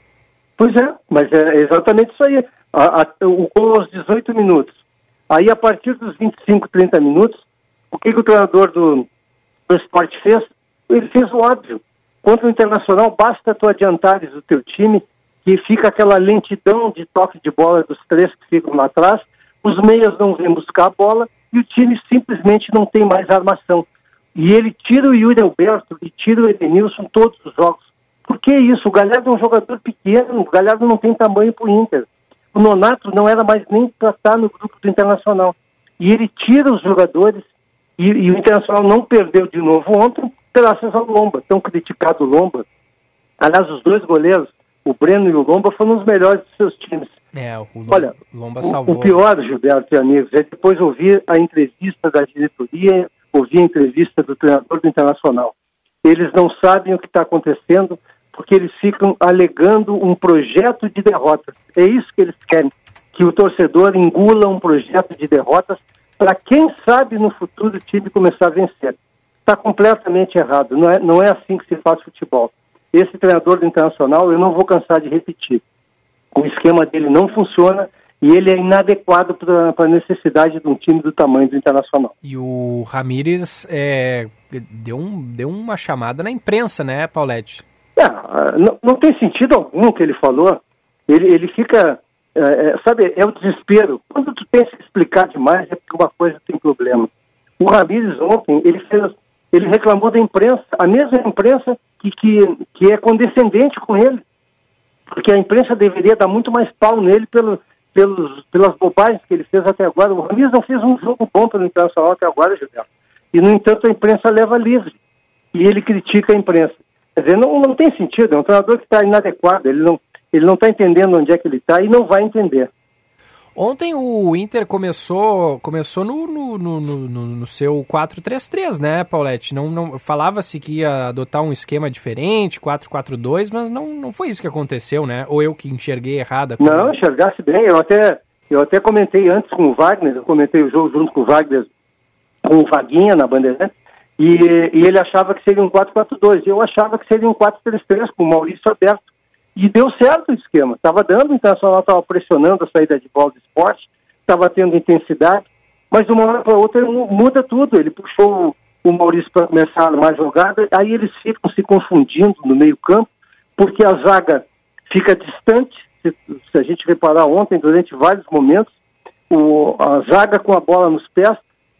Pois é, mas é exatamente isso aí. A, a, o gol aos 18 minutos. Aí, a partir dos 25, 30 minutos, o que, que o treinador do, do esporte fez? Ele fez o óbvio. Contra o Internacional, basta tu adiantares o teu time, que fica aquela lentidão de toque de bola dos três que ficam lá atrás, os meias não vêm buscar a bola e o time simplesmente não tem mais armação. E ele tira o Yuri Alberto e tira o Edenilson todos os jogos. Por que isso? O Galhardo é um jogador pequeno, o Galhardo não tem tamanho para o Inter. O Nonato não era mais nem para estar no grupo do Internacional. E ele tira os jogadores e, e o Internacional não perdeu de novo ontem, graças ao Lomba, tão criticado Lomba. Aliás, os dois goleiros, o Breno e o Lomba, foram os melhores dos seus times. É, o Lomba, Olha, Lomba salvou. O, o pior, Gilberto e amigos, é depois ouvir a entrevista da diretoria, ouvir a entrevista do treinador do Internacional. Eles não sabem o que está acontecendo porque eles ficam alegando um projeto de derrotas. É isso que eles querem, que o torcedor engula um projeto de derrotas para quem sabe no futuro o time começar a vencer está completamente errado. Não é, não é assim que se faz futebol. esse treinador do Internacional, eu não vou cansar de repetir. O esquema dele não funciona e ele é inadequado para a necessidade de um time do tamanho do Internacional. E o Ramires é, deu, um, deu uma chamada na imprensa, né, Paulette? É, não, não tem sentido algum que ele falou. Ele, ele fica, é, é, sabe, é o desespero. Quando tu pensa em explicar demais, é porque uma coisa tem problema. O Ramires ontem, ele fez, ele reclamou da imprensa, a mesma imprensa que, que, que é condescendente com ele. Porque a imprensa deveria dar muito mais pau nele pelo, pelos, pelas bobagens que ele fez até agora. O Ramires não fez um jogo bom pelo Internacional até agora, Gilberto. E, no entanto, a imprensa leva livre. E ele critica a imprensa. Quer dizer, não, não tem sentido. É um treinador que está inadequado. Ele não ele não está entendendo onde é que ele está e não vai entender. Ontem o Inter começou começou no, no, no, no, no seu 4-3-3, né, Paulette? Não, não Falava-se que ia adotar um esquema diferente, 4-4-2, mas não, não foi isso que aconteceu, né? Ou eu que enxerguei errado a coisa? Não, enxergasse bem. Eu até, eu até comentei antes com o Wagner, eu comentei o jogo junto com o Wagner, com o Vaguinha na Bandeirante, e, e ele achava que seria um 4-4-2. Eu achava que seria um 4-3-3, com o Maurício aberto. E deu certo o esquema. Estava dando, o Internacional estava pressionando a saída de bola do esporte, estava tendo intensidade, mas de uma hora para outra muda tudo. Ele puxou o Maurício para começar mais jogada, aí eles ficam se confundindo no meio-campo, porque a zaga fica distante. Se, se, a gente reparar ontem, durante vários momentos, o, a zaga com a bola nos pés,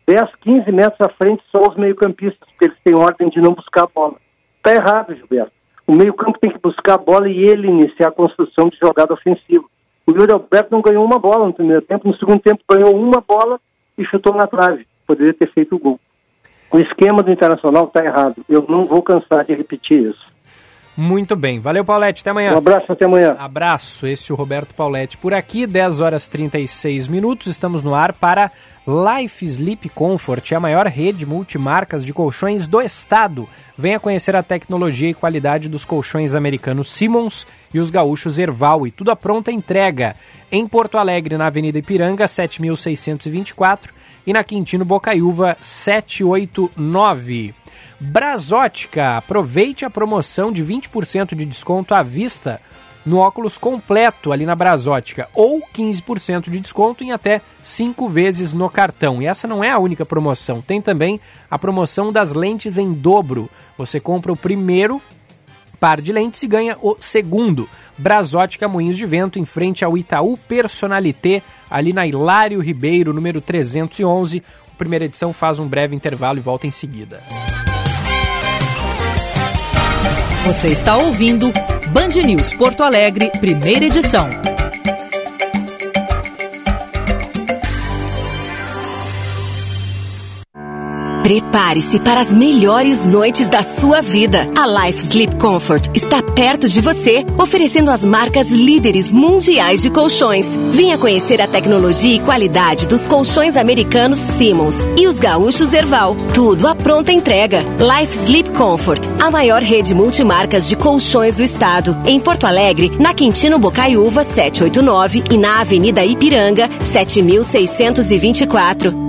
10, 15 metros à frente, só os meio-campistas, porque eles têm ordem de não buscar a bola. Está errado, Gilberto. O meio-campo tem que buscar a bola e ele iniciar a construção de jogada ofensiva. O Yuri Alberto não ganhou uma bola no primeiro tempo, no segundo tempo ganhou uma bola e chutou na trave. Poderia ter feito o gol. O esquema do Internacional está errado. Eu não vou cansar de repetir isso. Muito bem. Valeu, Paulette. Até amanhã. Um abraço, até amanhã. Abraço. Esse é o Roberto Paulette. Por aqui, 10 horas 36 minutos. Estamos no ar para Life Sleep Comfort, a maior rede multimarcas de colchões do estado. Venha conhecer a tecnologia e qualidade dos colchões americanos Simmons e os gaúchos Erval e tudo a pronta entrega. Em Porto Alegre, na Avenida Ipiranga, 7624 e na Quintino Bocaiúva, 789. Brasótica, aproveite a promoção de 20% de desconto à vista no óculos completo ali na Brasótica ou 15% de desconto em até 5 vezes no cartão. E essa não é a única promoção, tem também a promoção das lentes em dobro. Você compra o primeiro par de lentes e ganha o segundo. Brasótica Moinhos de Vento, em frente ao Itaú Personalité, ali na Hilário Ribeiro, número 311. A primeira edição faz um breve intervalo e volta em seguida. Você está ouvindo Band News Porto Alegre, primeira edição. Prepare-se para as melhores noites da sua vida. A Life Sleep Comfort está perto de você, oferecendo as marcas líderes mundiais de colchões. Venha conhecer a tecnologia e qualidade dos colchões americanos Simmons e os gaúchos Erval. Tudo à pronta entrega. Life Sleep Comfort, a maior rede multimarcas de colchões do estado. Em Porto Alegre, na Quintino Bocaiúva 789 e na Avenida Ipiranga 7624.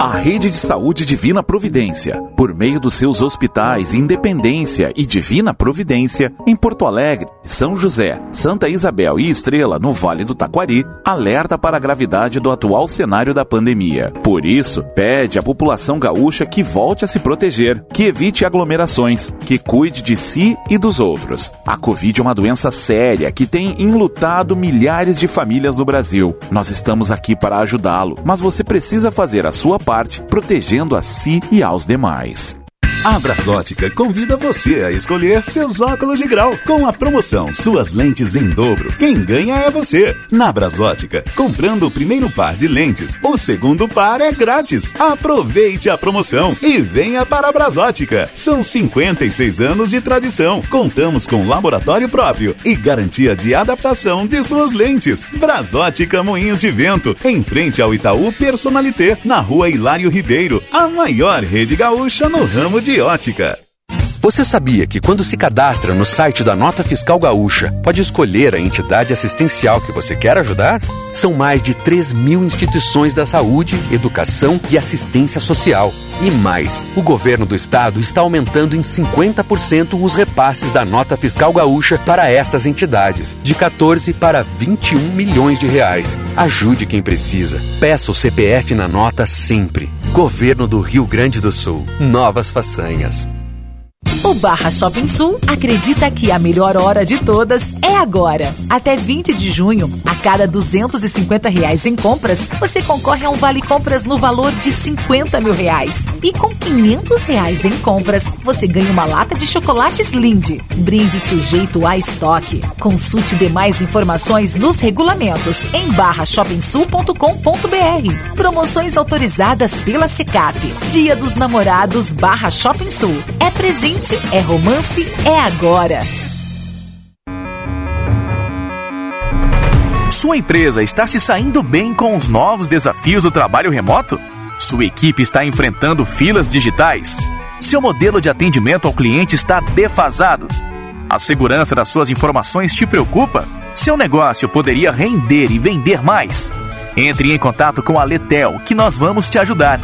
A Rede de Saúde Divina Providência, por meio dos seus hospitais Independência e Divina Providência, em Porto Alegre, São José, Santa Isabel e Estrela, no Vale do Taquari, alerta para a gravidade do atual cenário da pandemia. Por isso, pede à população gaúcha que volte a se proteger, que evite aglomerações, que cuide de si e dos outros. A Covid é uma doença séria que tem enlutado milhares de famílias no Brasil. Nós estamos aqui para ajudá-lo, mas você precisa fazer a sua parte, protegendo a si e aos demais. A Brasótica convida você a escolher seus óculos de grau com a promoção Suas Lentes em Dobro. Quem ganha é você. Na Brasótica, comprando o primeiro par de lentes, o segundo par é grátis. Aproveite a promoção e venha para a Brasótica. São 56 anos de tradição. Contamos com laboratório próprio e garantia de adaptação de suas lentes. Brasótica Moinhos de Vento, em frente ao Itaú Personalité, na rua Hilário Ribeiro, a maior rede gaúcha no ramo de de ótica. Você sabia que quando se cadastra no site da Nota Fiscal Gaúcha, pode escolher a entidade assistencial que você quer ajudar? São mais de 3 mil instituições da saúde, educação e assistência social. E mais, o governo do estado está aumentando em 50% os repasses da Nota Fiscal Gaúcha para estas entidades, de 14 para 21 milhões de reais. Ajude quem precisa. Peça o CPF na nota sempre. Governo do Rio Grande do Sul. Novas façanhas. O Barra Shopping Sul acredita que a melhor hora de todas é agora. Até 20 de junho, a cada 250 reais em compras, você concorre a um vale compras no valor de 50 mil reais. E com 500 reais em compras, você ganha uma lata de chocolates Lindt. Brinde sujeito a estoque. Consulte demais informações nos regulamentos em barrashopingsul.com.br. Promoções autorizadas pela Secap. Dia dos Namorados Barra Shopping Sul. É presente é romance, é agora. Sua empresa está se saindo bem com os novos desafios do trabalho remoto? Sua equipe está enfrentando filas digitais? Seu modelo de atendimento ao cliente está defasado? A segurança das suas informações te preocupa? Seu negócio poderia render e vender mais? Entre em contato com a Letel, que nós vamos te ajudar.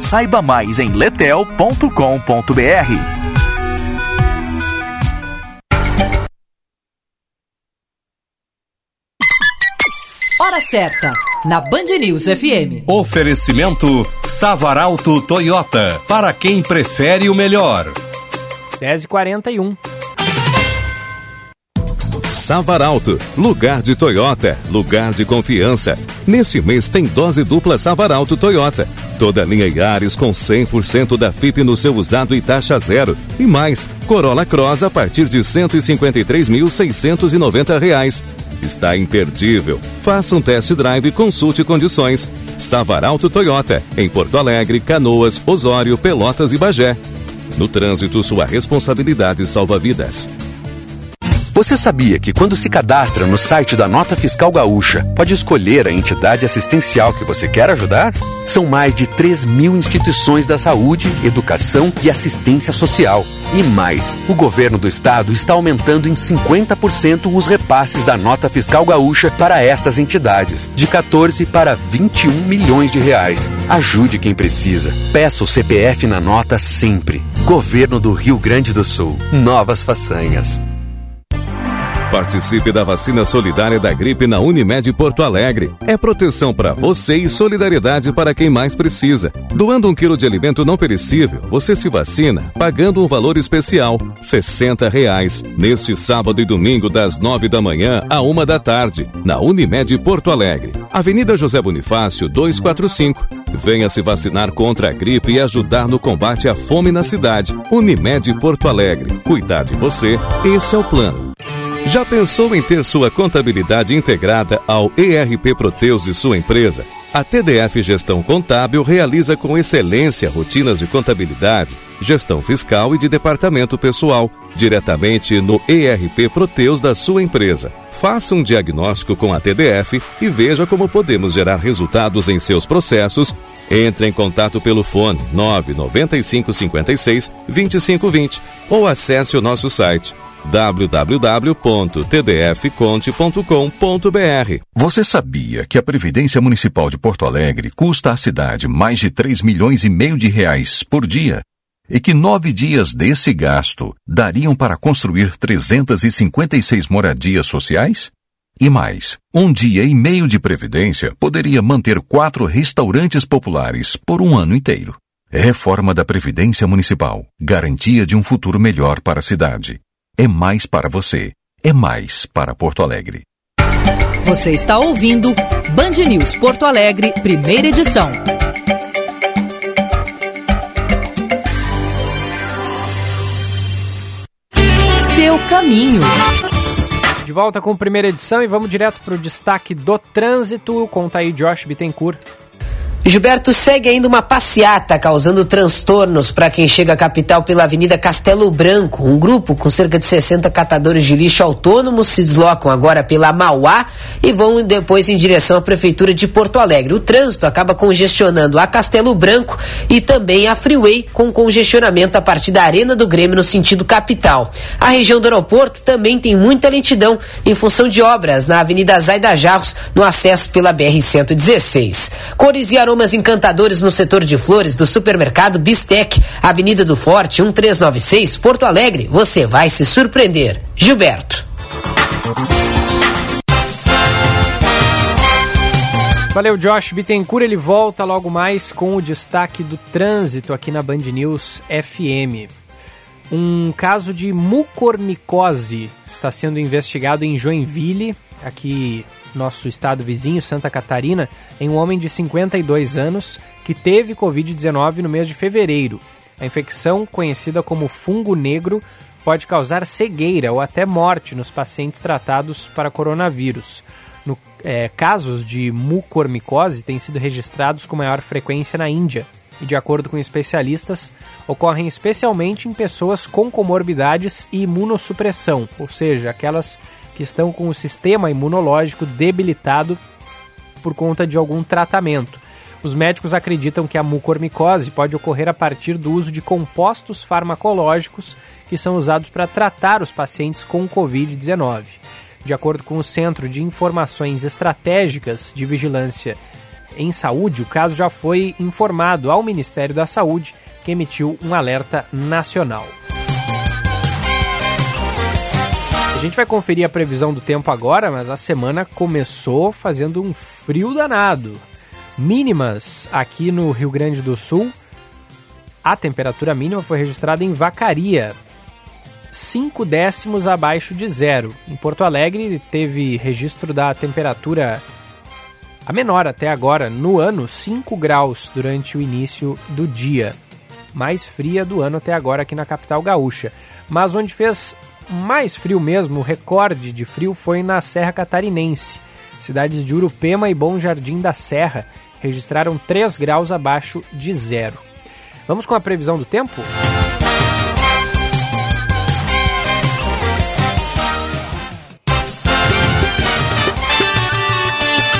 Saiba mais em letel.com.br. Hora certa, na Band News FM. Oferecimento Savaralto Toyota, para quem prefere o melhor. 10h41. Savaralto, lugar de Toyota, lugar de confiança. Nesse mês tem dose dupla Savaralto Toyota. Toda linha Yaris com 100% da FIP no seu usado e taxa zero. E mais, Corolla Cross a partir de R$ 153.690. Está imperdível. Faça um test drive e consulte condições. Savaralto Toyota, em Porto Alegre, Canoas, Osório, Pelotas e Bagé. No trânsito, sua responsabilidade salva vidas. Você sabia que quando se cadastra no site da Nota Fiscal Gaúcha, pode escolher a entidade assistencial que você quer ajudar? São mais de 3 mil instituições da saúde, educação e assistência social. E mais, o governo do estado está aumentando em 50% os repasses da Nota Fiscal Gaúcha para estas entidades, de 14 para 21 milhões de reais. Ajude quem precisa. Peça o CPF na nota sempre. Governo do Rio Grande do Sul. Novas façanhas. Participe da vacina solidária da gripe na Unimed Porto Alegre. É proteção para você e solidariedade para quem mais precisa. Doando um quilo de alimento não perecível, você se vacina pagando um valor especial, 60 reais, neste sábado e domingo das nove da manhã à uma da tarde, na Unimed Porto Alegre. Avenida José Bonifácio, 245. Venha se vacinar contra a gripe e ajudar no combate à fome na cidade. Unimed Porto Alegre. Cuidar de você, esse é o plano. Já pensou em ter sua contabilidade integrada ao ERP Proteus de sua empresa? A TDF Gestão Contábil realiza com excelência rotinas de contabilidade, gestão fiscal e de departamento pessoal, diretamente no ERP Proteus da sua empresa. Faça um diagnóstico com a TDF e veja como podemos gerar resultados em seus processos. Entre em contato pelo fone 995 56 2520 ou acesse o nosso site www.tdfconte.com.br. Você sabia que a Previdência Municipal de Porto Alegre custa à cidade mais de 3 milhões e meio de reais por dia? E que nove dias desse gasto dariam para construir 356 moradias sociais? E mais, um dia e meio de Previdência poderia manter quatro restaurantes populares por um ano inteiro. Reforma da Previdência Municipal. Garantia de um futuro melhor para a cidade é mais para você, é mais para Porto Alegre. Você está ouvindo Band News Porto Alegre, primeira edição. Seu caminho. De volta com a primeira edição e vamos direto para o destaque do trânsito. Conta aí, Josh Bittencourt. Gilberto segue ainda uma passeata causando transtornos para quem chega à capital pela Avenida Castelo Branco. Um grupo com cerca de 60 catadores de lixo autônomos se deslocam agora pela Mauá e vão depois em direção à Prefeitura de Porto Alegre. O trânsito acaba congestionando a Castelo Branco e também a Freeway, com congestionamento a partir da Arena do Grêmio no sentido capital. A região do aeroporto também tem muita lentidão em função de obras na Avenida Zaida Jarros, no acesso pela BR-116. Cores e aromas encantadores no setor de flores do supermercado Bistec, Avenida do Forte, 1396, Porto Alegre. Você vai se surpreender. Gilberto. Valeu, Josh Bittencourt. Ele volta logo mais com o destaque do trânsito aqui na Band News FM. Um caso de mucormicose está sendo investigado em Joinville, aqui nosso estado vizinho, Santa Catarina, em um homem de 52 anos que teve Covid-19 no mês de fevereiro. A infecção, conhecida como fungo negro, pode causar cegueira ou até morte nos pacientes tratados para coronavírus. No, é, casos de mucormicose têm sido registrados com maior frequência na Índia e, de acordo com especialistas, ocorrem especialmente em pessoas com comorbidades e imunossupressão, ou seja, aquelas que estão com o sistema imunológico debilitado por conta de algum tratamento. Os médicos acreditam que a mucormicose pode ocorrer a partir do uso de compostos farmacológicos que são usados para tratar os pacientes com Covid-19. De acordo com o Centro de Informações Estratégicas de Vigilância em Saúde, o caso já foi informado ao Ministério da Saúde, que emitiu um alerta nacional. A gente vai conferir a previsão do tempo agora, mas a semana começou fazendo um frio danado. Mínimas aqui no Rio Grande do Sul. A temperatura mínima foi registrada em Vacaria, 5 décimos abaixo de zero. Em Porto Alegre teve registro da temperatura a menor até agora no ano, 5 graus durante o início do dia. Mais fria do ano até agora aqui na capital gaúcha. Mas onde fez mais frio mesmo, o recorde de frio foi na Serra Catarinense. Cidades de Urupema e Bom Jardim da Serra registraram 3 graus abaixo de zero. Vamos com a previsão do tempo?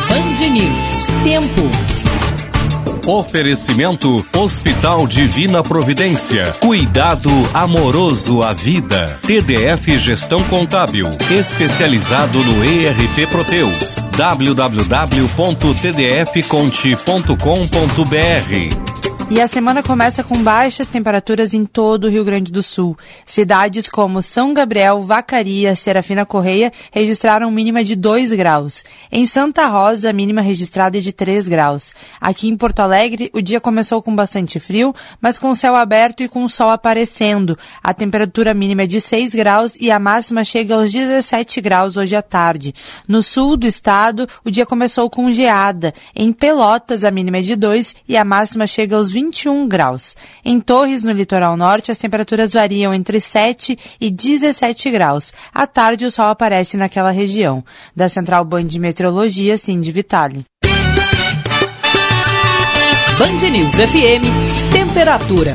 Band News. Tempo. Oferecimento Hospital Divina Providência. Cuidado amoroso à vida. TDF Gestão Contábil. Especializado no ERP Proteus. www.tdfconte.com.br e a semana começa com baixas temperaturas em todo o Rio Grande do Sul. Cidades como São Gabriel, Vacaria, Serafina Correia registraram mínima de 2 graus. Em Santa Rosa, a mínima registrada é de 3 graus. Aqui em Porto Alegre, o dia começou com bastante frio, mas com céu aberto e com o sol aparecendo. A temperatura mínima é de 6 graus e a máxima chega aos 17 graus hoje à tarde. No sul do estado, o dia começou com geada. Em Pelotas, a mínima é de 2 e a máxima chega aos 21 graus. Em Torres, no litoral norte, as temperaturas variam entre 7 e 17 graus. À tarde, o sol aparece naquela região. Da Central Band de Meteorologia, Cindy Vitale. Band News FM, temperatura.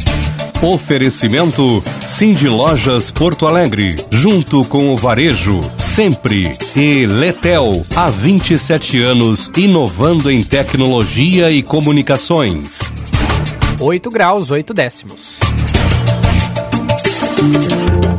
Oferecimento Cindy Lojas Porto Alegre, junto com o Varejo, sempre. E Letel, há 27 anos, inovando em tecnologia e comunicações. 8 graus, 8 décimos.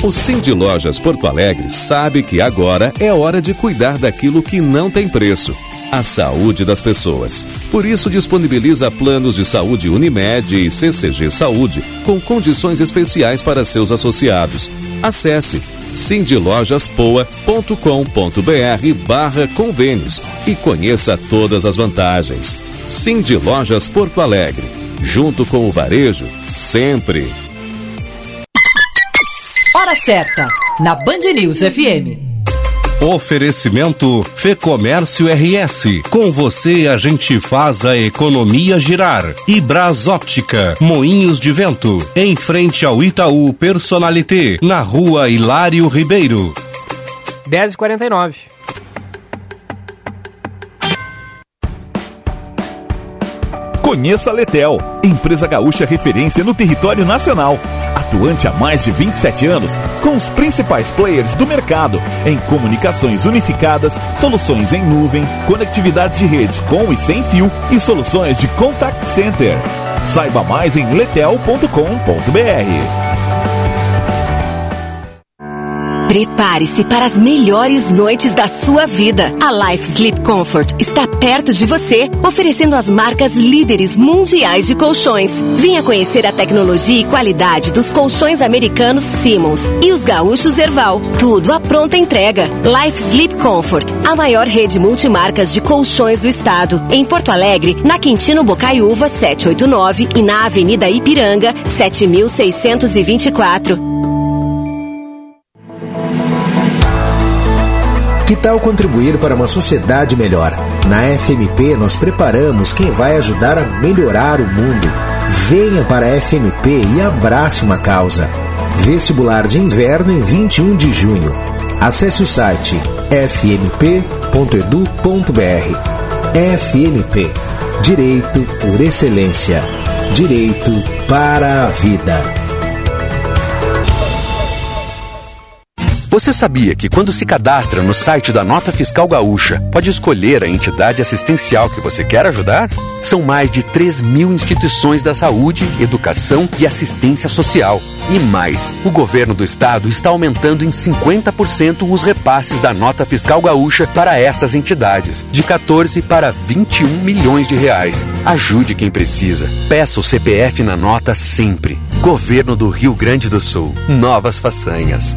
O Cindy Lojas Porto Alegre sabe que agora é hora de cuidar daquilo que não tem preço a saúde das pessoas. Por isso, disponibiliza planos de saúde Unimed e CCG Saúde com condições especiais para seus associados. Acesse cindylojaspoa.com.br barra convênios e conheça todas as vantagens. Cindy Lojas Porto Alegre, junto com o varejo, sempre. Hora certa, na Band News FM. Oferecimento Fê Comércio RS. Com você a gente faz a economia girar. E Bras Óptica, Moinhos de Vento, em frente ao Itaú Personalité, na rua Hilário Ribeiro. 10h49. Conheça a Letel, empresa gaúcha referência no território nacional. Atuante há mais de 27 anos, com os principais players do mercado em comunicações unificadas, soluções em nuvem, conectividades de redes com e sem fio e soluções de contact center. Saiba mais em letel.com.br. Prepare-se para as melhores noites da sua vida. A Life Sleep Comfort está perto de você, oferecendo as marcas líderes mundiais de colchões. Venha conhecer a tecnologia e qualidade dos colchões americanos Simmons e os gaúchos Erval. Tudo à pronta entrega. Life Sleep Comfort, a maior rede multimarcas de colchões do estado. Em Porto Alegre, na Quintino Bocaiúva 789 e na Avenida Ipiranga 7624. Que tal contribuir para uma sociedade melhor? Na FMP, nós preparamos quem vai ajudar a melhorar o mundo. Venha para a FMP e abrace uma causa. Vestibular de Inverno em 21 de junho. Acesse o site fmp.edu.br. FMP Direito por Excelência. Direito para a Vida. Você sabia que quando se cadastra no site da Nota Fiscal Gaúcha, pode escolher a entidade assistencial que você quer ajudar? São mais de 3 mil instituições da saúde, educação e assistência social. E mais, o governo do estado está aumentando em 50% os repasses da Nota Fiscal Gaúcha para estas entidades, de 14 para 21 milhões de reais. Ajude quem precisa. Peça o CPF na nota sempre. Governo do Rio Grande do Sul. Novas façanhas.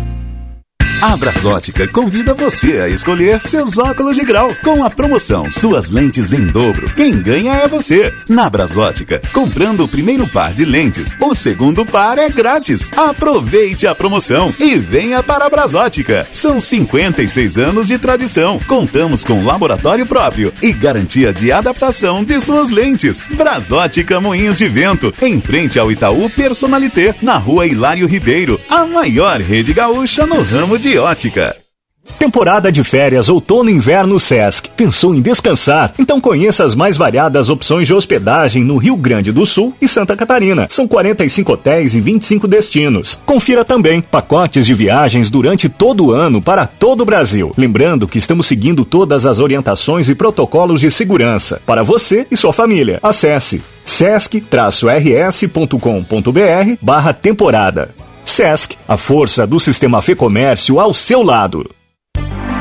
A Brasótica convida você a escolher seus óculos de grau com a promoção Suas Lentes em Dobro. Quem ganha é você. Na Brasótica, comprando o primeiro par de lentes, o segundo par é grátis. Aproveite a promoção e venha para a Brasótica. São 56 anos de tradição. Contamos com laboratório próprio e garantia de adaptação de suas lentes. Brasótica Moinhos de Vento, em frente ao Itaú Personalité, na rua Hilário Ribeiro, a maior rede gaúcha no ramo de de ótica. Temporada de férias outono e inverno Sesc. Pensou em descansar? Então conheça as mais variadas opções de hospedagem no Rio Grande do Sul e Santa Catarina. São 45 hotéis em 25 destinos. Confira também pacotes de viagens durante todo o ano para todo o Brasil. Lembrando que estamos seguindo todas as orientações e protocolos de segurança para você e sua família. Acesse sesc-rs.com.br barra temporada. SESC, a força do sistema Fê Comércio ao seu lado.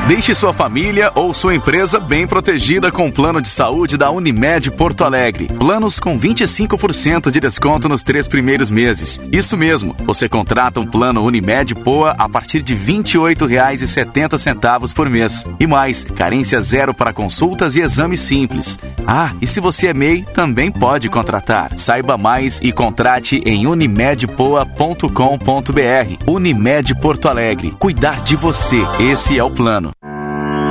Deixe sua família ou sua empresa bem protegida com o plano de saúde da Unimed Porto Alegre. Planos com 25% de desconto nos três primeiros meses. Isso mesmo, você contrata um plano Unimed Poa a partir de R$ 28,70 por mês. E mais, carência zero para consultas e exames simples. Ah, e se você é MEI, também pode contratar. Saiba mais e contrate em unimedpoa.com.br. Unimed Porto Alegre. Cuidar de você. Esse é o plano.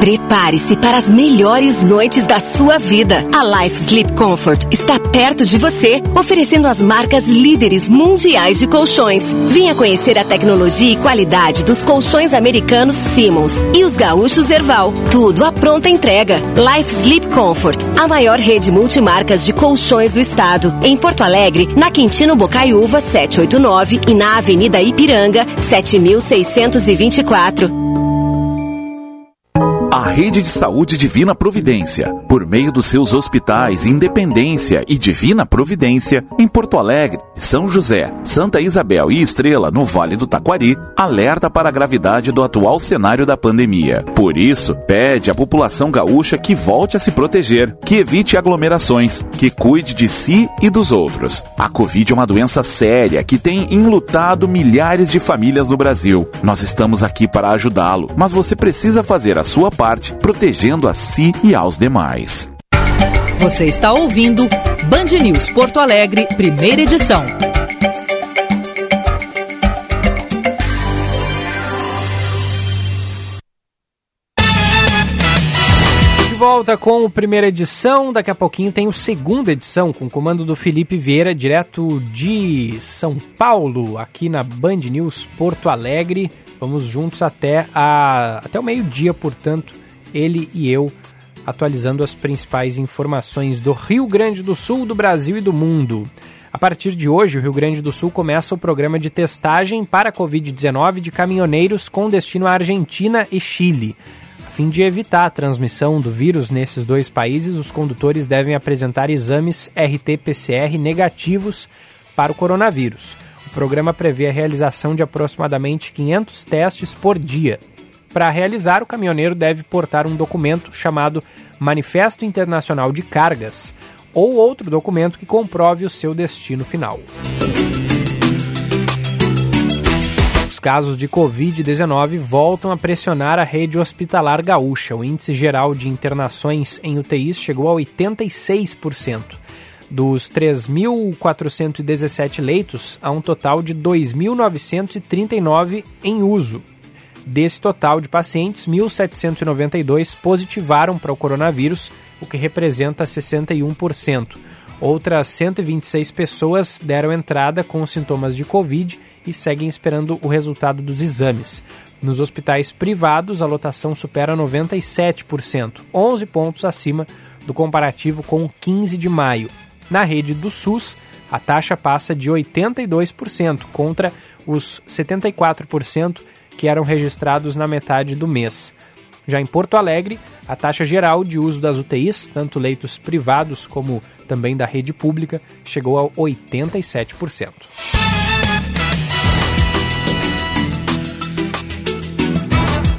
Prepare-se para as melhores noites da sua vida. A Life Sleep Comfort está perto de você, oferecendo as marcas líderes mundiais de colchões. Venha conhecer a tecnologia e qualidade dos colchões americanos Simmons e os gaúchos Erval. Tudo à pronta entrega. Life Sleep Comfort, a maior rede multimarcas de colchões do estado. Em Porto Alegre, na Quintino Bocaiúva 789 e na Avenida Ipiranga 7624 a Rede de Saúde Divina Providência, por meio dos seus hospitais Independência e Divina Providência, em Porto Alegre, São José, Santa Isabel e Estrela, no Vale do Taquari, alerta para a gravidade do atual cenário da pandemia. Por isso, pede à população gaúcha que volte a se proteger, que evite aglomerações, que cuide de si e dos outros. A Covid é uma doença séria que tem enlutado milhares de famílias no Brasil. Nós estamos aqui para ajudá-lo, mas você precisa fazer a sua parte protegendo a si e aos demais. Você está ouvindo Band News Porto Alegre, primeira edição. De volta com a primeira edição. Daqui a pouquinho tem o segunda edição, com o comando do Felipe Vieira, direto de São Paulo, aqui na Band News Porto Alegre. Vamos juntos até, a, até o meio-dia, portanto, ele e eu atualizando as principais informações do Rio Grande do Sul, do Brasil e do mundo. A partir de hoje, o Rio Grande do Sul começa o programa de testagem para a Covid-19 de caminhoneiros com destino à Argentina e Chile. A fim de evitar a transmissão do vírus nesses dois países, os condutores devem apresentar exames RT-PCR negativos para o coronavírus. O programa prevê a realização de aproximadamente 500 testes por dia. Para realizar, o caminhoneiro deve portar um documento chamado Manifesto Internacional de Cargas ou outro documento que comprove o seu destino final. Os casos de Covid-19 voltam a pressionar a rede hospitalar gaúcha. O índice geral de internações em UTIs chegou a 86%. Dos 3.417 leitos, há um total de 2.939 em uso. Desse total de pacientes, 1.792 positivaram para o coronavírus, o que representa 61%. Outras 126 pessoas deram entrada com sintomas de Covid e seguem esperando o resultado dos exames. Nos hospitais privados, a lotação supera 97%, 11 pontos acima do comparativo com 15 de maio. Na rede do SUS, a taxa passa de 82% contra os 74% que eram registrados na metade do mês. Já em Porto Alegre, a taxa geral de uso das UTIs, tanto leitos privados como também da rede pública, chegou a 87%.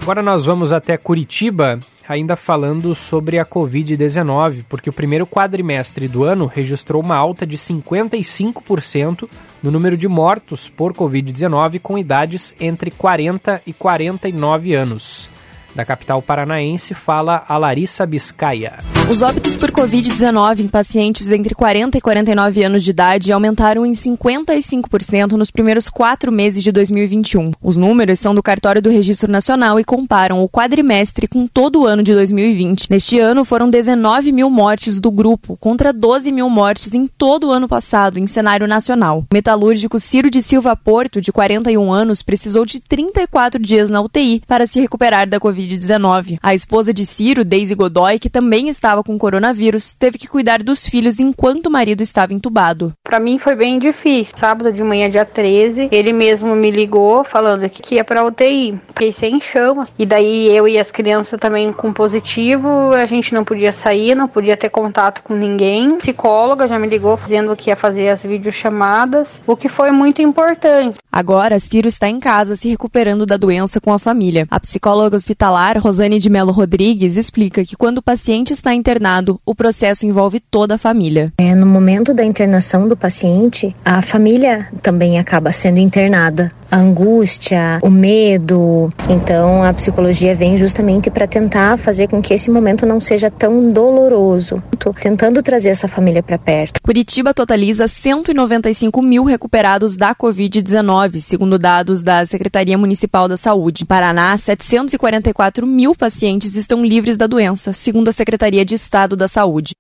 Agora nós vamos até Curitiba ainda falando sobre a Covid-19, porque o primeiro quadrimestre do ano registrou uma alta de 55% no número de mortos por Covid-19 com idades entre 40 e 49 anos. Da capital paranaense, fala a Larissa Biscaia. Os óbitos por Covid-19 em pacientes entre 40 e 49 anos de idade aumentaram em 55% nos primeiros quatro meses de 2021. Os números são do cartório do Registro Nacional e comparam o quadrimestre com todo o ano de 2020. Neste ano, foram 19 mil mortes do grupo, contra 12 mil mortes em todo o ano passado, em cenário nacional. O metalúrgico Ciro de Silva Porto, de 41 anos, precisou de 34 dias na UTI para se recuperar da Covid-19. Covid-19. A esposa de Ciro, Daisy Godoy, que também estava com coronavírus, teve que cuidar dos filhos enquanto o marido estava entubado. Para mim foi bem difícil. Sábado de manhã, dia 13, ele mesmo me ligou falando que ia para UTI. Fiquei sem chão. E daí eu e as crianças também com positivo, a gente não podia sair, não podia ter contato com ninguém. A psicóloga já me ligou dizendo que ia fazer as videochamadas, o que foi muito importante. Agora, Ciro está em casa se recuperando da doença com a família. A psicóloga hospitalar Rosane de Melo Rodrigues, explica que quando o paciente está internado, o processo envolve toda a família. É, no momento da internação do paciente, a família também acaba sendo internada. A angústia, o medo. Então, a psicologia vem justamente para tentar fazer com que esse momento não seja tão doloroso, tentando trazer essa família para perto. Curitiba totaliza 195 mil recuperados da Covid-19, segundo dados da Secretaria Municipal da Saúde. Paraná, 744 4 mil pacientes estão livres da doença, segundo a Secretaria de Estado da Saúde.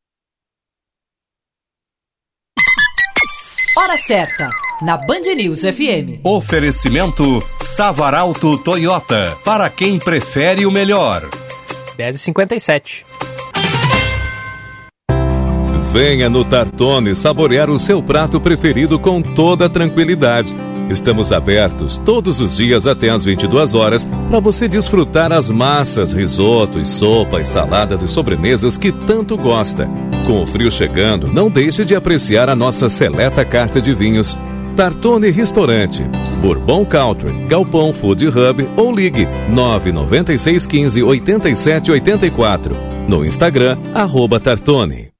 Hora certa, na Band News FM. Oferecimento Savaralto Toyota, para quem prefere o melhor. 10h57. Venha no Tartone saborear o seu prato preferido com toda tranquilidade. Estamos abertos todos os dias até às 22 horas para você desfrutar as massas, risotos, sopas, saladas e sobremesas que tanto gosta. Com o frio chegando, não deixe de apreciar a nossa seleta carta de vinhos. Tartone Restaurante, Bourbon Country, Galpão Food Hub ou ligue 99615 8784. No Instagram, arroba Tartone.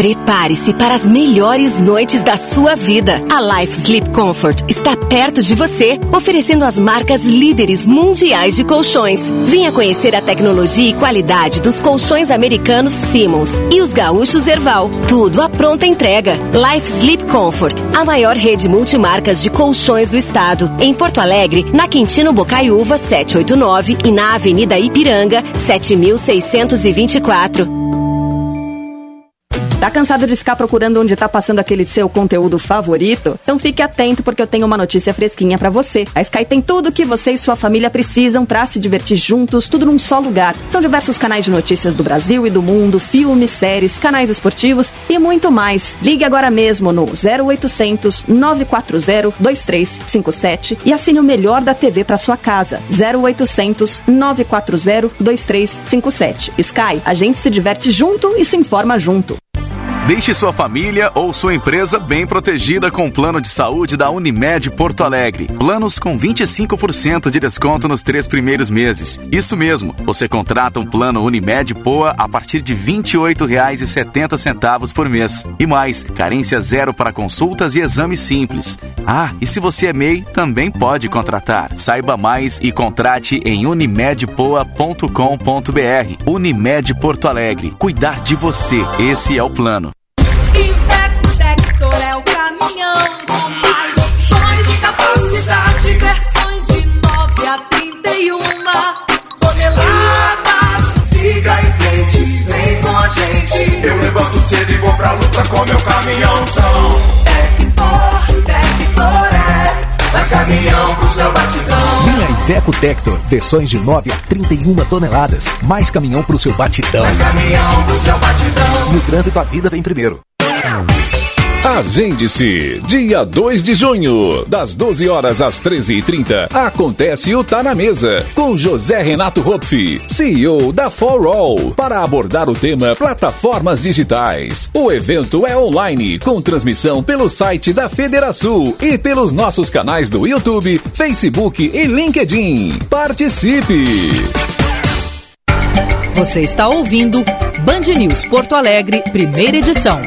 Prepare-se para as melhores noites da sua vida. A Life Sleep Comfort está perto de você, oferecendo as marcas líderes mundiais de colchões. Venha conhecer a tecnologia e qualidade dos colchões americanos Simmons e os gaúchos Erval. Tudo à pronta entrega. Life Sleep Comfort, a maior rede multimarcas de colchões do estado. Em Porto Alegre, na Quintino Bocaiúva 789 e na Avenida Ipiranga 7624. Cansado de ficar procurando onde tá passando aquele seu conteúdo favorito? Então fique atento porque eu tenho uma notícia fresquinha para você. A Sky tem tudo que você e sua família precisam para se divertir juntos, tudo num só lugar. São diversos canais de notícias do Brasil e do mundo, filmes, séries, canais esportivos e muito mais. Ligue agora mesmo no 0800 940 2357 e assine o melhor da TV para sua casa. 0800 940 2357. Sky, a gente se diverte junto e se informa junto. Deixe sua família ou sua empresa bem protegida com o plano de saúde da Unimed Porto Alegre. Planos com 25% de desconto nos três primeiros meses. Isso mesmo, você contrata um plano Unimed Poa a partir de R$ 28,70 por mês. E mais, carência zero para consultas e exames simples. Ah, e se você é MEI, também pode contratar. Saiba mais e contrate em unimedpoa.com.br. Unimed Porto Alegre. Cuidar de você. Esse é o plano. Eu levanto cedo e vou pra luta com meu caminhãozão. Tector, Tector é mais caminhão pro seu batidão. Linha Iveco Tector, versões de 9 a 31 toneladas. Mais caminhão pro seu batidão. Mais caminhão pro seu batidão. No trânsito, a vida vem primeiro. Agende-se! Dia 2 de junho, das 12 horas às 13h30, acontece o Tá na Mesa, com José Renato Hopf, CEO da For All, para abordar o tema plataformas digitais. O evento é online, com transmissão pelo site da Federação e pelos nossos canais do YouTube, Facebook e LinkedIn. Participe! Você está ouvindo Band News Porto Alegre, primeira edição.